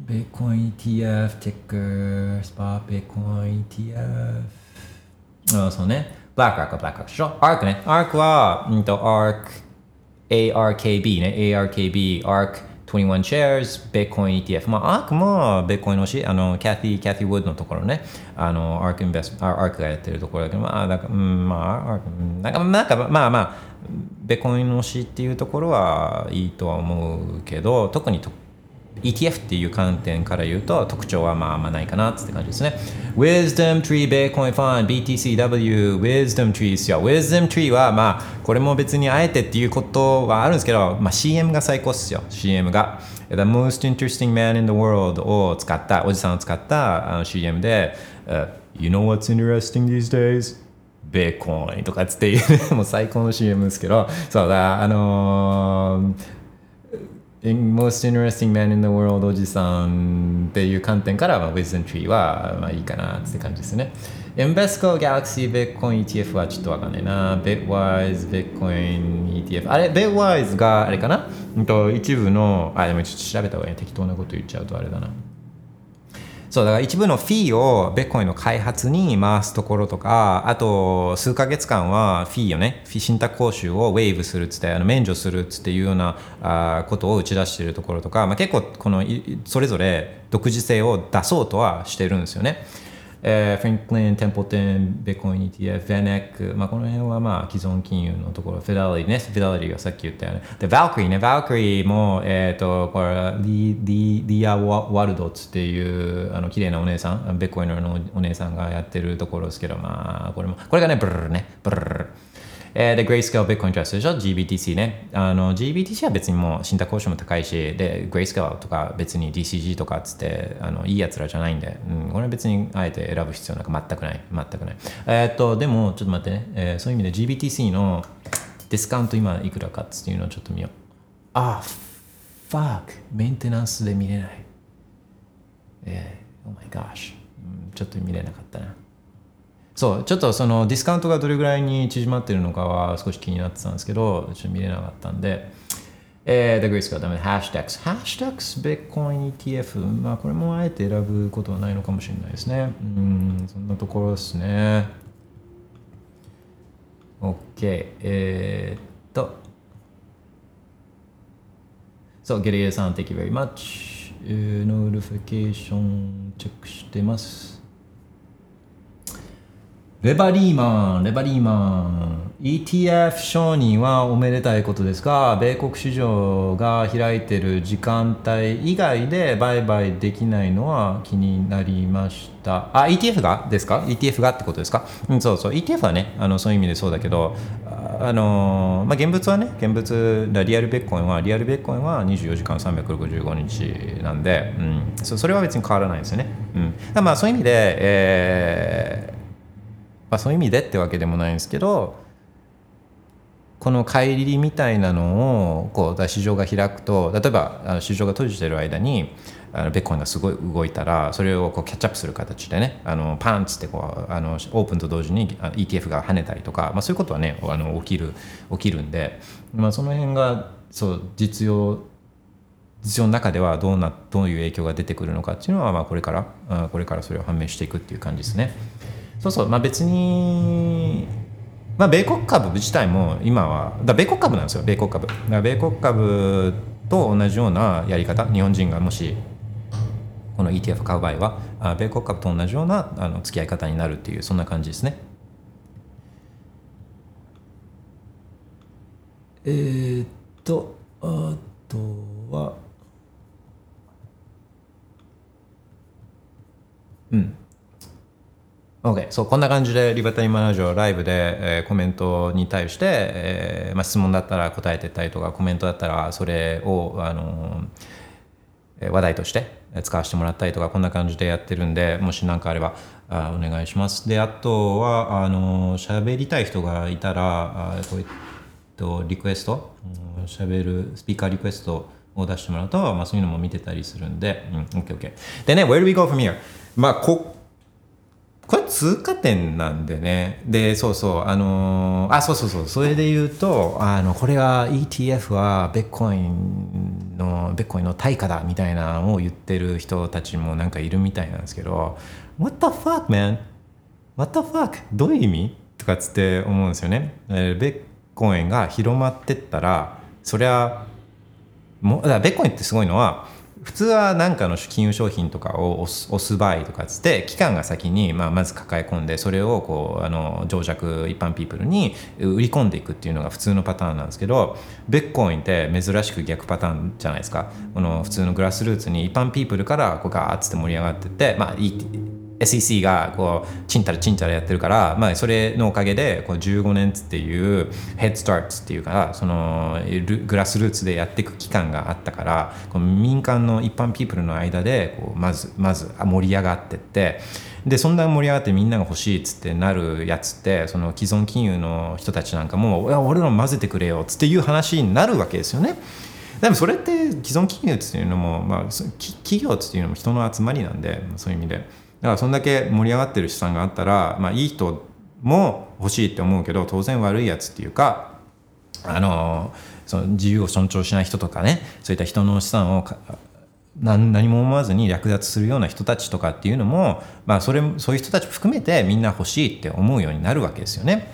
ベコイン ETF テッカー、スパベコイン ETF。あそうね。ブラックロックはブラックロックでしょ ?ARK ね。ARK は、うんと、ARK、ARKB ね。ARKB、ARK。21 shares、ベコイン ETF。まあ、アークもベコインのし、あの、キャティ、キャティ・ウッドのところね、あの、アークインベスト、アークがやってるところだけど、まあ、なんか、うん、まあ、アーク、うんなんか、なんか、まあまあ、ベコインのしっていうところはいいとは思うけど、特にと ETF っていう観点から言うと特徴はまああんまないかなって感じですね。Wisdom Tree Bitcoin Fund BTCW Wisdom Tree ですよ。Wisdom Tree はまあこれも別にあえてっていうことはあるんですけど、まあ、CM が最高っすよ。CM が。The Most Interesting Man in the World を使った、おじさんを使ったあの CM で、uh, You know what's interesting these days? ベーコンとかっつっていうもう最高の CM ですけどそうだあのー most interesting man in the world おじさんっていう観点から、まあ、Wisdom Tree は、まあ、いいかなって感じですね。Invesco Galaxy Bitcoin ETF はちょっとわかんないな。Bitwise Bitcoin ETF。あれ、Bitwise があれかな、うんと、一部の、あ、でもちょっと調べた方がいい。適当なこと言っちゃうとあれだな。そうだから一部のフィーをベッコインの開発に回すところとかあと数ヶ月間はフィーをねフィ信託講習をウェーブするっつってあの免除するっつっていうようなあことを打ち出しているところとか、まあ、結構このそれぞれ独自性を出そうとはしてるんですよね。えー、フランクリン、テンポテン、ベコイン ETF、ベネック、まあ、この辺はまあ既存金融のところ、フィダリティね、フィダリティがさっき言ったよね。で、ヴァルクリーね、ヴァルクリーも、えっ、ー、と、これ、リリリア・ワルドっていう、あの、綺麗なお姉さん、ベコインのお姉さんがやってるところですけど、まあ、これも、これがね、ブルーね、ブルー。えー、で、グレイスケールビットコイントラストでしょ ?GBTC ね。あの、GBTC は別にもう信託報酬も高いし、で、グレイスケールとか別に DCG とかっつって、あの、いいやつらじゃないんで、うん、これは別にあえて選ぶ必要なんか全くない。全くない。えー、っと、でも、ちょっと待ってね、えー、そういう意味で GBTC のディスカウント今いくらかっつっていうのをちょっと見よう。あ、ファーク、メンテナンスで見れない。えー、oh my gosh、ちょっと見れなかったな。そうちょっとそのディスカウントがどれぐらいに縮まってるのかは少し気になってたんですけどちょっと見れなかったんでえー、The Greece がダメで、ハッシュタックス。ハッシュタックス、ベッコイン ETF。まあ、これもあえて選ぶことはないのかもしれないですね。うん、そんなところですね。OK。えー、っと。そう、ゲリエさん、Thank you very much。えー、ノーリフィケーションチェックしてます。レバリーマン、レバリーマン。ETF 承認はおめでたいことですが、米国市場が開いている時間帯以外で売買できないのは気になりました。あ、ETF がですか ?ETF がってことですか？うん、そうそう。ETF はね、あのそういう意味でそうだけど、あのまあ、現物はね、現物、リアルベッコインは、リアルベッコインは24時間365日なんで、うん、そそれは別に変わらないですよね。うん、まあそういう意味で、えーまあ、そういう意味でってわけでもないんですけどこの帰りみたいなのをこう市場が開くと例えばあの市場が閉じてる間にあのベッコンがすごい動いたらそれをこうキャッチアップする形でねあのパンツってこうあのオープンと同時に ETF が跳ねたりとか、まあ、そういうことはねあの起きる起きるんで、まあ、その辺がそう実用実用の中ではどうなどういう影響が出てくるのかっていうのはまあこれからこれからそれを判明していくっていう感じですね。そうそうまあ別にまあ米国株自体も今はだ米国株なんですよ米国株。だ米国株と同じようなやり方日本人がもしこの ETF 買う場合はあ米国株と同じようなあの付き合い方になるっていうそんな感じですね。えー、っとあとはうん OK、そうこんな感じでリバタリーマナージョライブで、えー、コメントに対して、えーまあ、質問だったら答えてたりとかコメントだったらそれを、あのー、話題として使わせてもらったりとかこんな感じでやってるんでもし何かあればあお願いします。であとはあの喋りたい人がいたらあこういとリクエスト喋るスピーカーリクエストを出してもらうと、まあ、そういうのも見てたりするんで、うん、OKOK。でね、Where do we go from here? まあここれ通過点なんでね。で、そうそう、あのー、あ、そうそうそう、それで言うと、あの、これは ETF はベッコインの、ベッコインの対価だみたいなのを言ってる人たちもなんかいるみたいなんですけど、What the fuck, man?What the fuck? どういう意味？とかつって思うんですよね。ベッコインが広まってったら、そりゃ、もだからベッコインってすごいのは、普通は何かの金融商品とかを押す場合とかつって期間が先にまあまず抱え込んでそれをこうあの情弱一般ピープルに売り込んでいくっていうのが普通のパターンなんですけどベッコインって珍しく逆パターンじゃないですか。この普通のグラスルーツに一般ピープルからこうガーッつって盛り上がってってまあ SEC がこうちんたらちんたらやってるから、まあ、それのおかげでこう15年っていうヘッドスタートっていうかそのグラスルーツでやっていく期間があったからこの民間の一般ピープルの間でこうまずまず盛り上がってってでそんな盛り上がってみんなが欲しいっつってなるやつってその既存金融の人たちなんかも「俺ら混ぜてくれよ」っつっていう話になるわけですよね。でもそれって既存企業っていうのも、まあ、企業っていうのも人の集まりなんでそういう意味でだからそんだけ盛り上がってる資産があったら、まあ、いい人も欲しいって思うけど当然悪いやつっていうかあのその自由を尊重しない人とかねそういった人の資産を何も思わずに略奪するような人たちとかっていうのも、まあ、それそういう人たち含めてみんな欲しいって思うようになるわけですよね。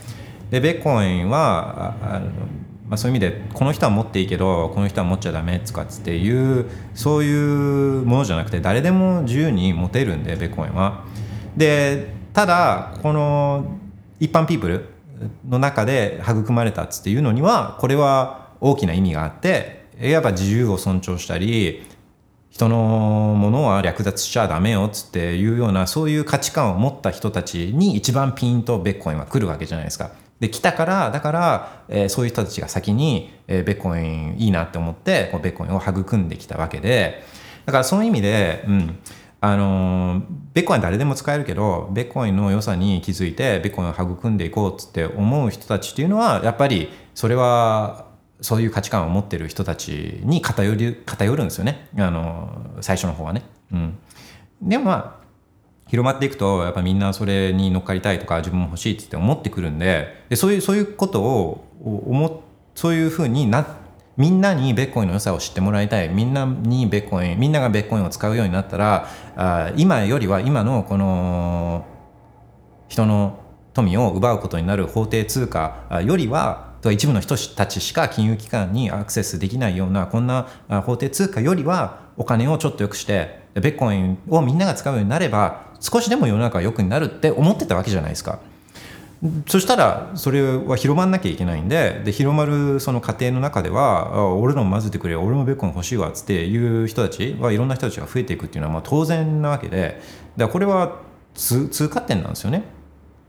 でベコインはあの、まあ、そういう意味でこの人は持っていいけどこの人は持っちゃダメとかっていうそういうものじゃなくて誰でも自由に持てるんでベコンは。でただこの一般ピープルの中で育まれたっていうのにはこれは大きな意味があってやっぱ自由を尊重したり人のものは略奪しちゃダメよつっていうようなそういう価値観を持った人たちに一番ピンとベッコインは来るわけじゃないですか。で来たからだから、えー、そういう人たちが先に、えー、ベッコインいいなって思ってこうベッコインを育んできたわけで。だからそういう意味で、うん、あのベッコイン誰でも使えるけどベッコインの良さに気づいてベッコインを育んでいこうっつって思う人たちっていうのはやっぱりそれはそういう価値観を持ってる人たちに偏る偏るんですよね。あの最初の方はね。うん、でもまあ広まっていくとやっぱみんなそれに乗っかりたいとか自分も欲しいって思ってくるんででそういうそういうことを思そういうふうになみんなにベッコインの良さを知ってもらいたい。みんなにベッコインみんながベッコインを使うようになったらあ今よりは今のこの人の富を奪うことになる法定通貨よりは一部の人たちしか金融機関にアクセスできないようなこんな法定通貨よりはお金をちょっと良くしてベッコインをみんなが使うようになれば少しでも世の中良くなるって思ってたわけじゃないですか。そしたらそれは広まんなきゃいけないんでで広まるその過程の中では俺らも混ぜてくれ俺もベッコン欲しいわっつっていう人たちはいろんな人たちが増えていくっていうのはまあ当然なわけでだからこれは通過点なんですよね。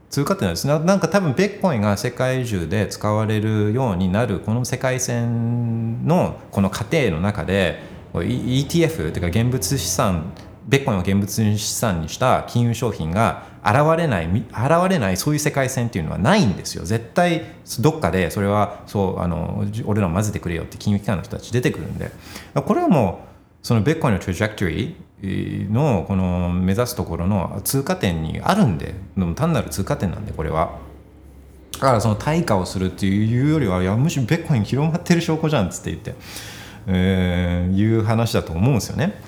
通過点なんですなんか多分ベッコンが世界中で使われるようになるこの世界線のこの過程の中で ETF というか現物資産ベッコインを現物資産にした金融商品が現れない現れないそういう世界線っていうのはないんですよ。絶対どっかでそれはそうあの俺ら混ぜてくれよって金融機関の人たち出てくるんで。これはもうそのベッコインのトラジェクトリーのこの目指すところの通過点にあるんで。でも単なる通過点なんでこれは。だからその対価をするっていうよりはいやむしろベッコイン広まってる証拠じゃんっつって言って、えー、いう話だと思うんですよね。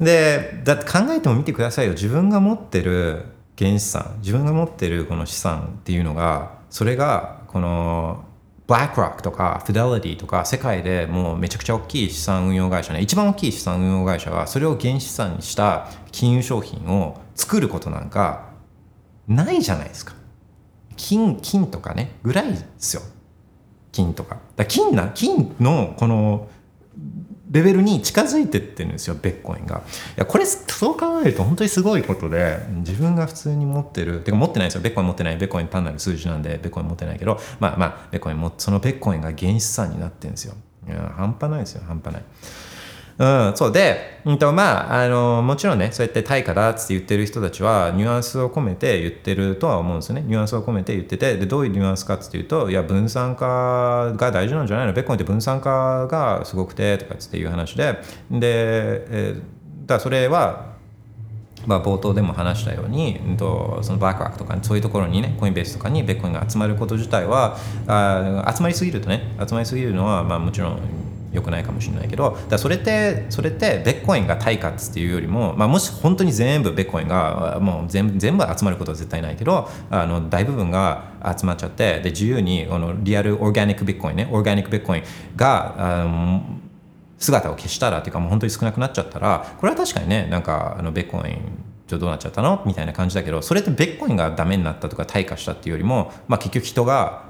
でだって考えてもみてくださいよ。自分が持ってる原資産自分が持ってるこの資産っていうのがそれがこのブラックロックとかフィデリティとか世界でもうめちゃくちゃ大きい資産運用会社ね。一番大きい資産運用会社はそれを原資産にした金融商品を作ることなんかないじゃないですか。金金とかね。ぐらいですよ。金とか。だ金な金のこのレベルに近づいてってるんですよベッコインが。いやこれそう考えると本当にすごいことで自分が普通に持ってるてか持ってないですよ。ベッコイン持ってない。ベッコイン単なる数字なんでベッコイン持ってないけどまあまあベッコインもそのベッコインが原資産になってるんですよ。いや半端ないですよ半端ない。うん、そうで、うんとまあ、あのもちろんねそうやって対価だって言ってる人たちはニュアンスを込めて言ってるとは思うんですよね。ニュアンスを込めて言っててでどういうニュアンスかっていうといや分散化が大事なんじゃないの？ベッコンって分散化がすごくてとかっていう話で。で、えー、だそれはまあ、冒頭でも話したように、うん、とそのバックワークとかそういうところにねコインベースとかにベッコインが集まること自体はあ集まりすぎるとね集まりすぎるのは、まあ、もちろん良くないかもしれないけどだそれってそれってベッコインが対価っていうよりも、まあ、もし本当に全部ベッコインがもう全全部集まることは絶対ないけどあの大部分が集まっちゃってで自由にこのリアルオーガニックベッコインねオーガニックベッコインがあの姿を消したらっていうかもう本当に少なくなっちゃったらこれは確かにねなんかあのベッコインどうなっちゃったの？みたいな感じだけどそれってベッコインがダメになったとか退化したっていうよりも、まあ、結局人が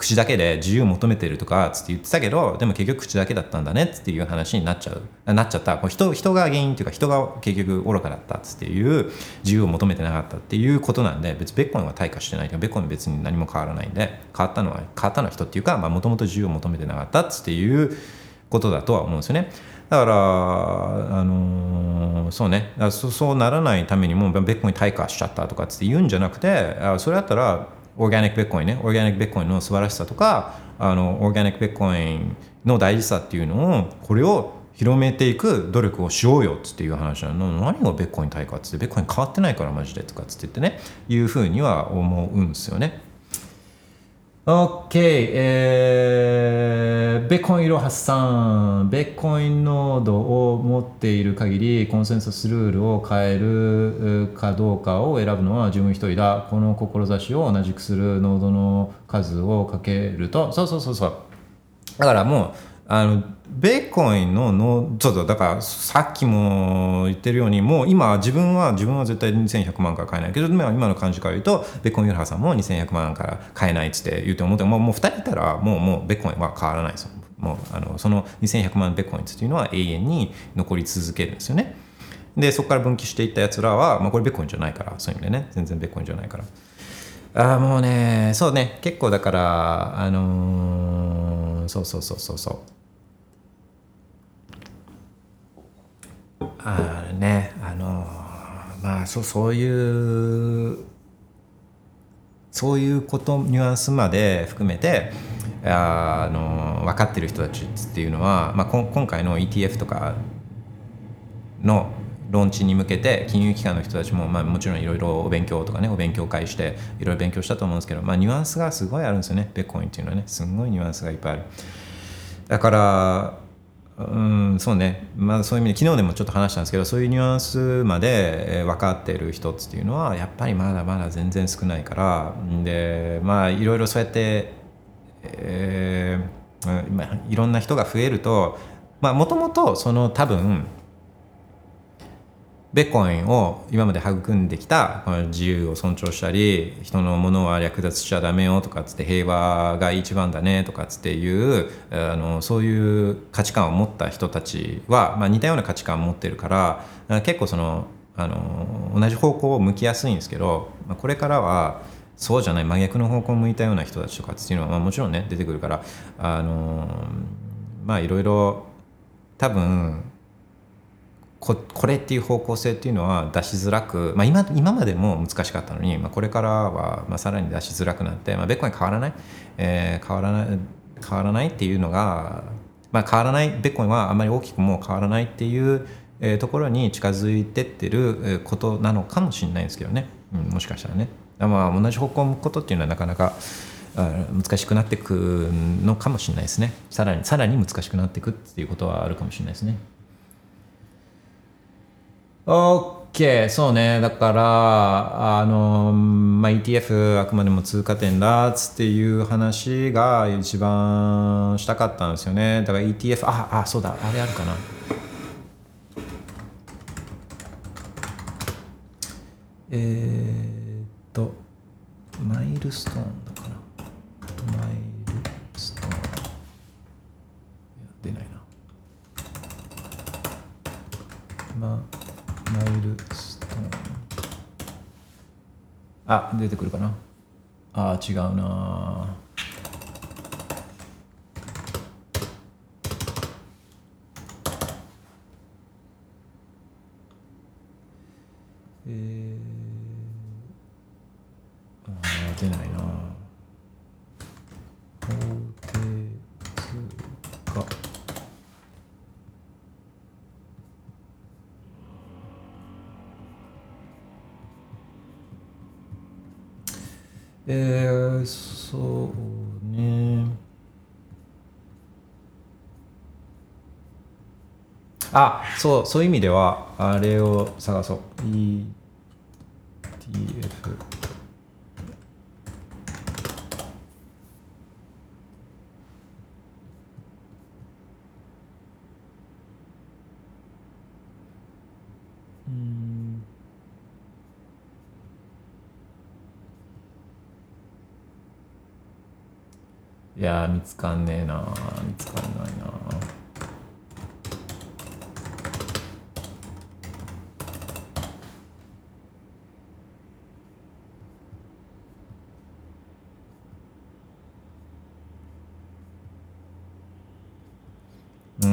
口だけで自由を求めてるとかつって言ってたけどでも結局口だけだったんだねっていう話になっちゃう。なっちゃった。こう人人が原因っていうか人が結局愚かだったっていう自由を求めてなかったっていうことなんで別にベッコンは退化してないけどベッコン別に何も変わらないんで変わったのは変わったのは人っていうかもともと自由を求めてなかったっていうことだとは思うんですよね。だから、あのー、そうね。そ、そうならないためにもベッコンに退化しちゃったとかって言うんじゃなくてあ、それだったらオーガニックベッコインね。オーガニックベッコインの素晴らしさとかあのオーガニックビットコインの大事さっていうのをこれを広めていく努力をしようよっつっていう話なの。何がベッコイン対価っつってベッコイン変わってないからマジでとかっつって言ってね。いうふうには思うんですよね。OK、えー、ベッコンいろはさん、ベッコンノードを持っている限り、コンセンサスルールを変えるかどうかを選ぶのは自分一人だ。この志を同じくするノードの数をかけると、そうそうそうそう。だからもう、あのベーコンののちょっとだからさっきも言ってるようにもう今自分は自分は絶対2100万から買えないけど今の感じから言うとベーコンユーハさんも2100万から買えないっつって言って思ってもうもう2人いたらもうもうベーコンは変わらないですもうあのその2100万ベーコンっていうのは永遠に残り続けるんですよね。でそこから分岐していったやつらは、まあ、これベーコンじゃないからそういう意味でね。全然ベーコンじゃないから。ああもうねそうね。結構だからあのー、そうそうそうそうそう。あねあのまあそうそういうそういうことニュアンスまで含めてあの分かってる人たちっていうのは、まあ、こ今回の ETF とかのローンチに向けて金融機関の人たちも、まあ、もちろんいろいろお勉強とかねお勉強会していろいろ勉強したと思うんですけど、まあ、ニュアンスがすごいあるんですよね。ベッコインっていうのはね。すごいニュアンスがいっぱいある。だからうんそうね。まあそういう意味で昨日でもちょっと話したんですけどそういうニュアンスまで分かってる人っていうのはやっぱりまだまだ全然少ないからでまあいろいろそうやって、えー、いろんな人が増えるともともとその多分ベッコインを今まで育んできた自由を尊重したり人のものは略奪しちゃダメよとかつって平和が一番だねとかつっていうあのそういう価値観を持った人たちは、まあ、似たような価値観を持ってるから結構そのあの同じ方向を向きやすいんですけど、まあ、これからはそうじゃない真逆の方向を向いたような人たちとかっていうのは、まあ、もちろんね出てくるからあのまあいろいろ多分ここれっていう方向性っていうのは出しづらく、まあ今、今までも難しかったのに、まあ、これからはまあさらに出しづらくなって、まあ、ベッコイン変わらない、えー、変わらない？変わらないっていうのが、まあ、変わらない？ベッコインはあんまり大きくも変わらないっていう、えー、ところに近づいてってることなのかもしれないんですけどね、うん、もしかしたらね。まあ、同じ方向を向くことっていうのはなかなか難しくなっていくのかもしれないですね。さらにさらに難しくなっていくっていうことはあるかもしれないですね。OK そうね。だからあの、まあ、ETF あくまでも通過点だっつっていう話が一番したかったんですよね。だから ETF ああそうだ。あれあるかな。えー、っとマイルストーンだかなマイルストーン。出ないな。まあマイルストーン。あ出てくるかな。あ違うなえー、あ出ないえー、そうね。あそうそういう意味ではあれを探そう。ETF いや見つかんねえな見つかんないなう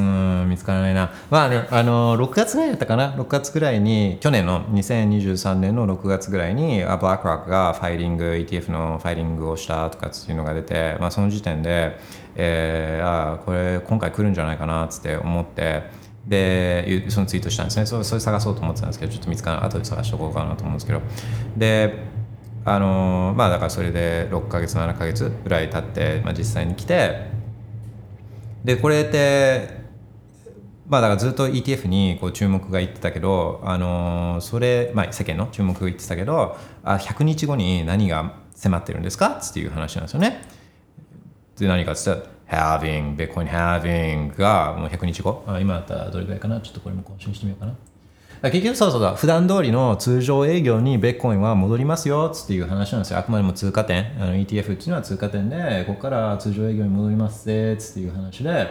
ん見つからないなまあねあの6月ぐらいだったかな？6月ぐらいに去年の2023年の6月ぐらいにあブラックロックがファイリング ETF のファイリングをしたとかっていうのが出て、まあ、その時点で、えー、あこれ今回来るんじゃないかなって思ってでそのツイートしたんですね。それ探そうと思ってたんですけどちょっと見つからない後で探しておこうかなと思うんですけど。であのまあだからそれで6ヶ月7ヶ月ぐらい経って、まあ、実際に来てでこれってまあだからずっと ETF にこう注目がいってたけど、あのそれ、まあ、世間の注目がいってたけどあ100日後に何が迫ってるんですか？っていう話なんですよね。で何かって言ったら Having、Bitcoin Having がもう100日後。あ今だったらどれぐらいかな？ちょっとこれも更新してみようかな。結局そうそうだ、普段通りの通常営業にベッコインは戻りますよっていう話なんですよ。あくまでも通過点。あの ETF っていうのは通過点で、ここから通常営業に戻りますぜっていう話で、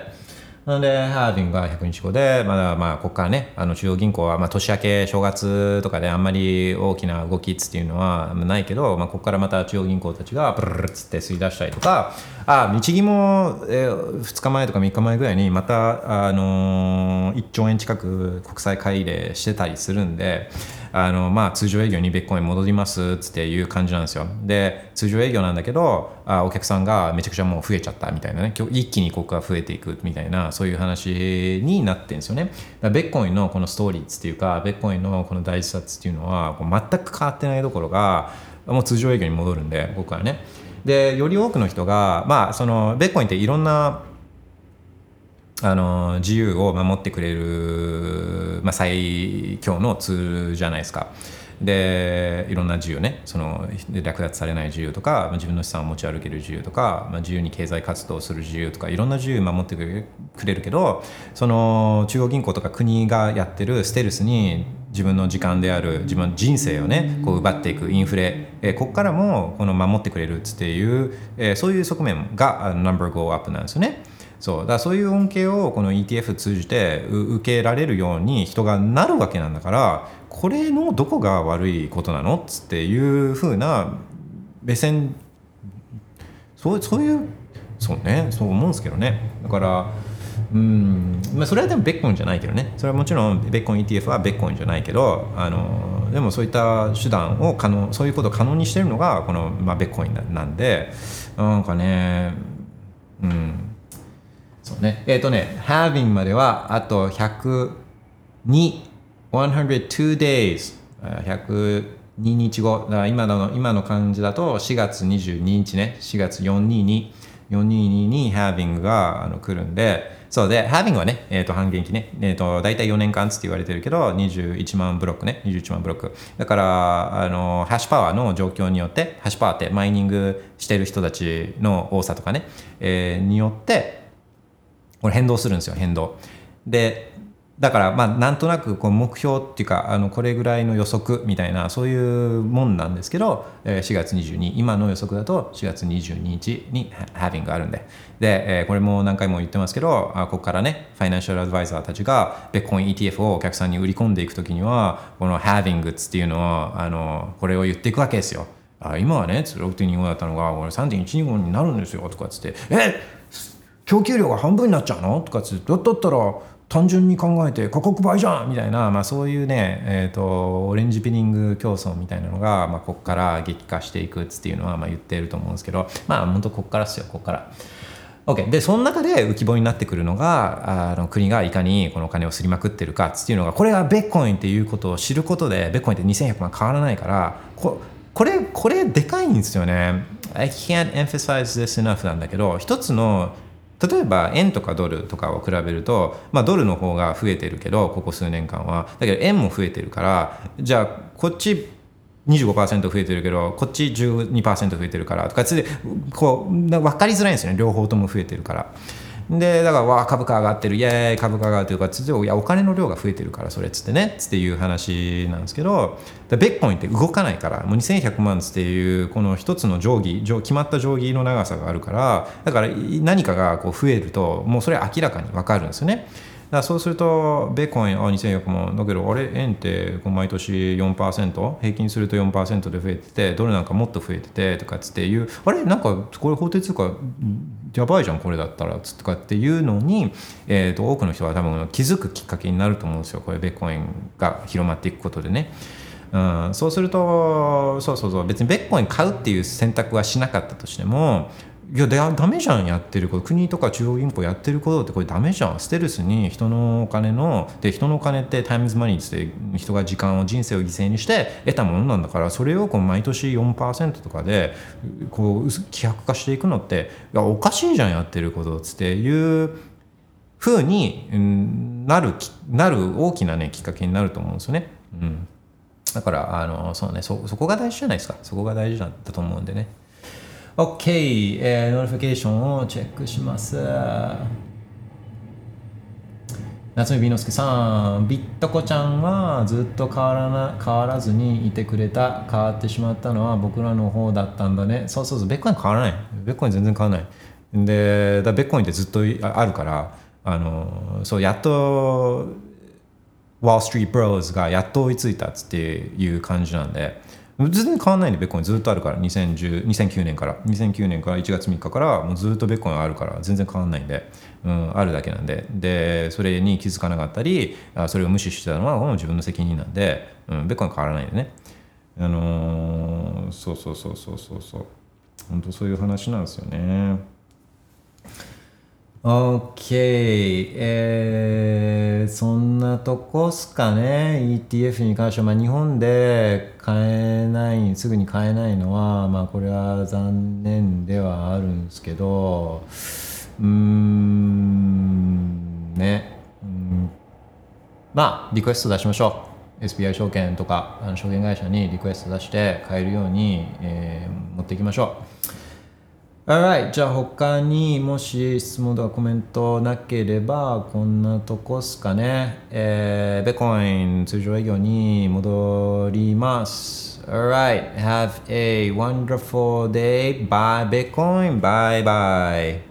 なので、ハービングが100日後で、まだまあ、ここからね、あの中央銀行は、まあ、年明け、正月とかであんまり大きな動きっていうのはないけど、まあ、ここからまた中央銀行たちが、ブルルルつって吸い出したりとか、あ、日銀も、えー、2日前とか3日前ぐらいに、また、あのー、1兆円近く国債買い入れしてたりするんで、あのまあ、通常営業にベッコイン戻りますっていう感じなんですよ。で通常営業なんだけどあお客さんがめちゃくちゃもう増えちゃったみたいなね。一気にここが増えていくみたいなそういう話になってるんですよね。ベッコインのこのストーリーっていうかベッコインのこの大事さっていうのは全く変わってないところがもう通常営業に戻るんで僕はね。でより多くの人がまあそのベッコインっていろんなあの自由を守ってくれる、まあ、最強のツールじゃないですか。でいろんな自由ねその略奪されない自由とか自分の資産を持ち歩ける自由とか、まあ、自由に経済活動する自由とかいろんな自由守ってくれるけどその中央銀行とか国がやってるステルスに自分の時間である自分の人生をねこう奪っていくインフレ、えここからもこの守ってくれるっていう、えそういう側面がナンバーゴーアップなんですよね。そう。だそういう恩恵をこの ETF 通じて受けられるように人がなるわけなんだからこれのどこが悪いことなのっつっていうふうな目線そうそういうそうね。そう思うんですけどね。だからうんまあ、それはでもベッコンじゃないけどね。それはもちろんベッコン ETF はベッコンじゃないけどあのでもそういった手段を可能そういうことを可能にしてるのがこの、まあ、ベッコインなんでなんかねうん。そうね。えっ、ー、とね、having まではあと102、102 days。102日後。今の今の感じだと4月22日ね。4月422。422に having があの来るんで、そうで、having はね、え、ー、と、半減期ね、え、ー、と、大体4年間つって言われてるけど、21万ブロックね、21万ブロック。だから、あの、ハッシュパワーの状況によって、ハッシュパワーってマイニングしてる人たちの多さとかね、えー、によって、これ変動するんですよ変動。でだからまあなんとなくこう目標っていうかあのこれぐらいの予測みたいなそういうもんなんですけど4月22今の予測だと4月22日に Having があるんで。でこれも何回も言ってますけどここからねファイナンシャルアドバイザーたちがベッコイン ETF をお客さんに売り込んでいく時にはこの Having っていうのをあのこれを言っていくわけですよ。あ今はね6.25だったのが俺3.125になるんですよとかっつって。え供給量が半分になっちゃうの？とかつってだったら単純に考えて価格倍じゃんみたいな、まあ、そういうね、えーと、オレンジピニング競争みたいなのが、まあ、ここから激化していくっていうのはまあ言ってると思うんですけどまあ本当ここからっすよここから。OK でその中で浮き彫りになってくるのがあの国がいかにこのお金をすりまくってるかっていうのがこれがベッコインっていうことを知ることでベッコインって2100万変わらないからここれこれでかいんですよね。I can't emphasize this enough なんだけど一つの例えば円とかドルとかを比べると、まあ、ドルの方が増えてるけどここ数年間はだけど円も増えてるからじゃあこっち25%増えてるけどこっち12%増えてるからとかつでこう分かりづらいんですよね両方とも増えてるから。でだからわ株価上がってるイエーイ株価上がってるからつっていやお金の量が増えてるからそれっつってねっていう話なんですけどベッコインって動かないからもう2100万つっていうこの一つの定規決まった定規の長さがあるからだから何かがこう増えるともうそれは明らかに分かるんですよね。からそうすると、ベーコンあ2400万、だけど、あれ、円って毎年4%、平均すると4%で増えてて、ドルなんかもっと増えててとかっていう、あれ、なんかこれ法定通貨やばいじゃん、これだったらとかっていうのに、えー、と多くの人は多分気づくきっかけになると思うんですよ、これ、ベーコンが広まっていくことでね。うん、そうするとそうそうそう別にビットコイン買うっていう選択はしなかったとしてもいやダメじゃんやってること国とか中央銀行やってることってこれダメじゃん。ステルスに人のお金ので人のお金って time is money って人が時間を人生を犠牲にして得たものなんだからそれをこう毎年4%とかでこう希薄化していくのっていやおかしいじゃんやってることっていうふうになるなる大きなねきっかけになると思うんですよね。うん。だからあのそうねそそこが大事じゃないですか。そこが大事だと思うんでね。OK、えー、 notification をチェックします。夏目美之助さん、ビットコちゃんはずっと変わらな変わらずにいてくれた。変わってしまったのは僕らの方だったんだね。そうそうそう、ビットコイン変わらない。ベッコイン全然変わらない。で、だベッコインってずっとあるから、あのそうやっと、ウォール・ストリート・ブローズがやっと追いついたっていう感じなんで、全然変わんないんでベッコインずっとあるから。2010 2009年から。2009年から1月3日からもうずっとベッコインあるから全然変わんないんで、うん、あるだけなんで。でそれに気づかなかったりそれを無視してたのはもう自分の責任なんで、うん、ベッコイン変わらないんでね。あのー、そうそうそうそうそうそう。本当そういう話なんですよね。OK、えー、そんなとこっすかね。ETF に関しては、まあ、日本で買えないすぐに買えないのは、まあ、これは残念ではあるんですけどうーんね。うん。まあリクエスト出しましょう。SBI 証券とかあの証券会社にリクエスト出して買えるように、えー、持っていきましょう。Alright じゃあ他にもし質問とかコメントなければこんなとこっすかね。えー、ベコイン通常営業に戻ります。Alright have a wonderful day. Bye Bitcoin. Bye bye.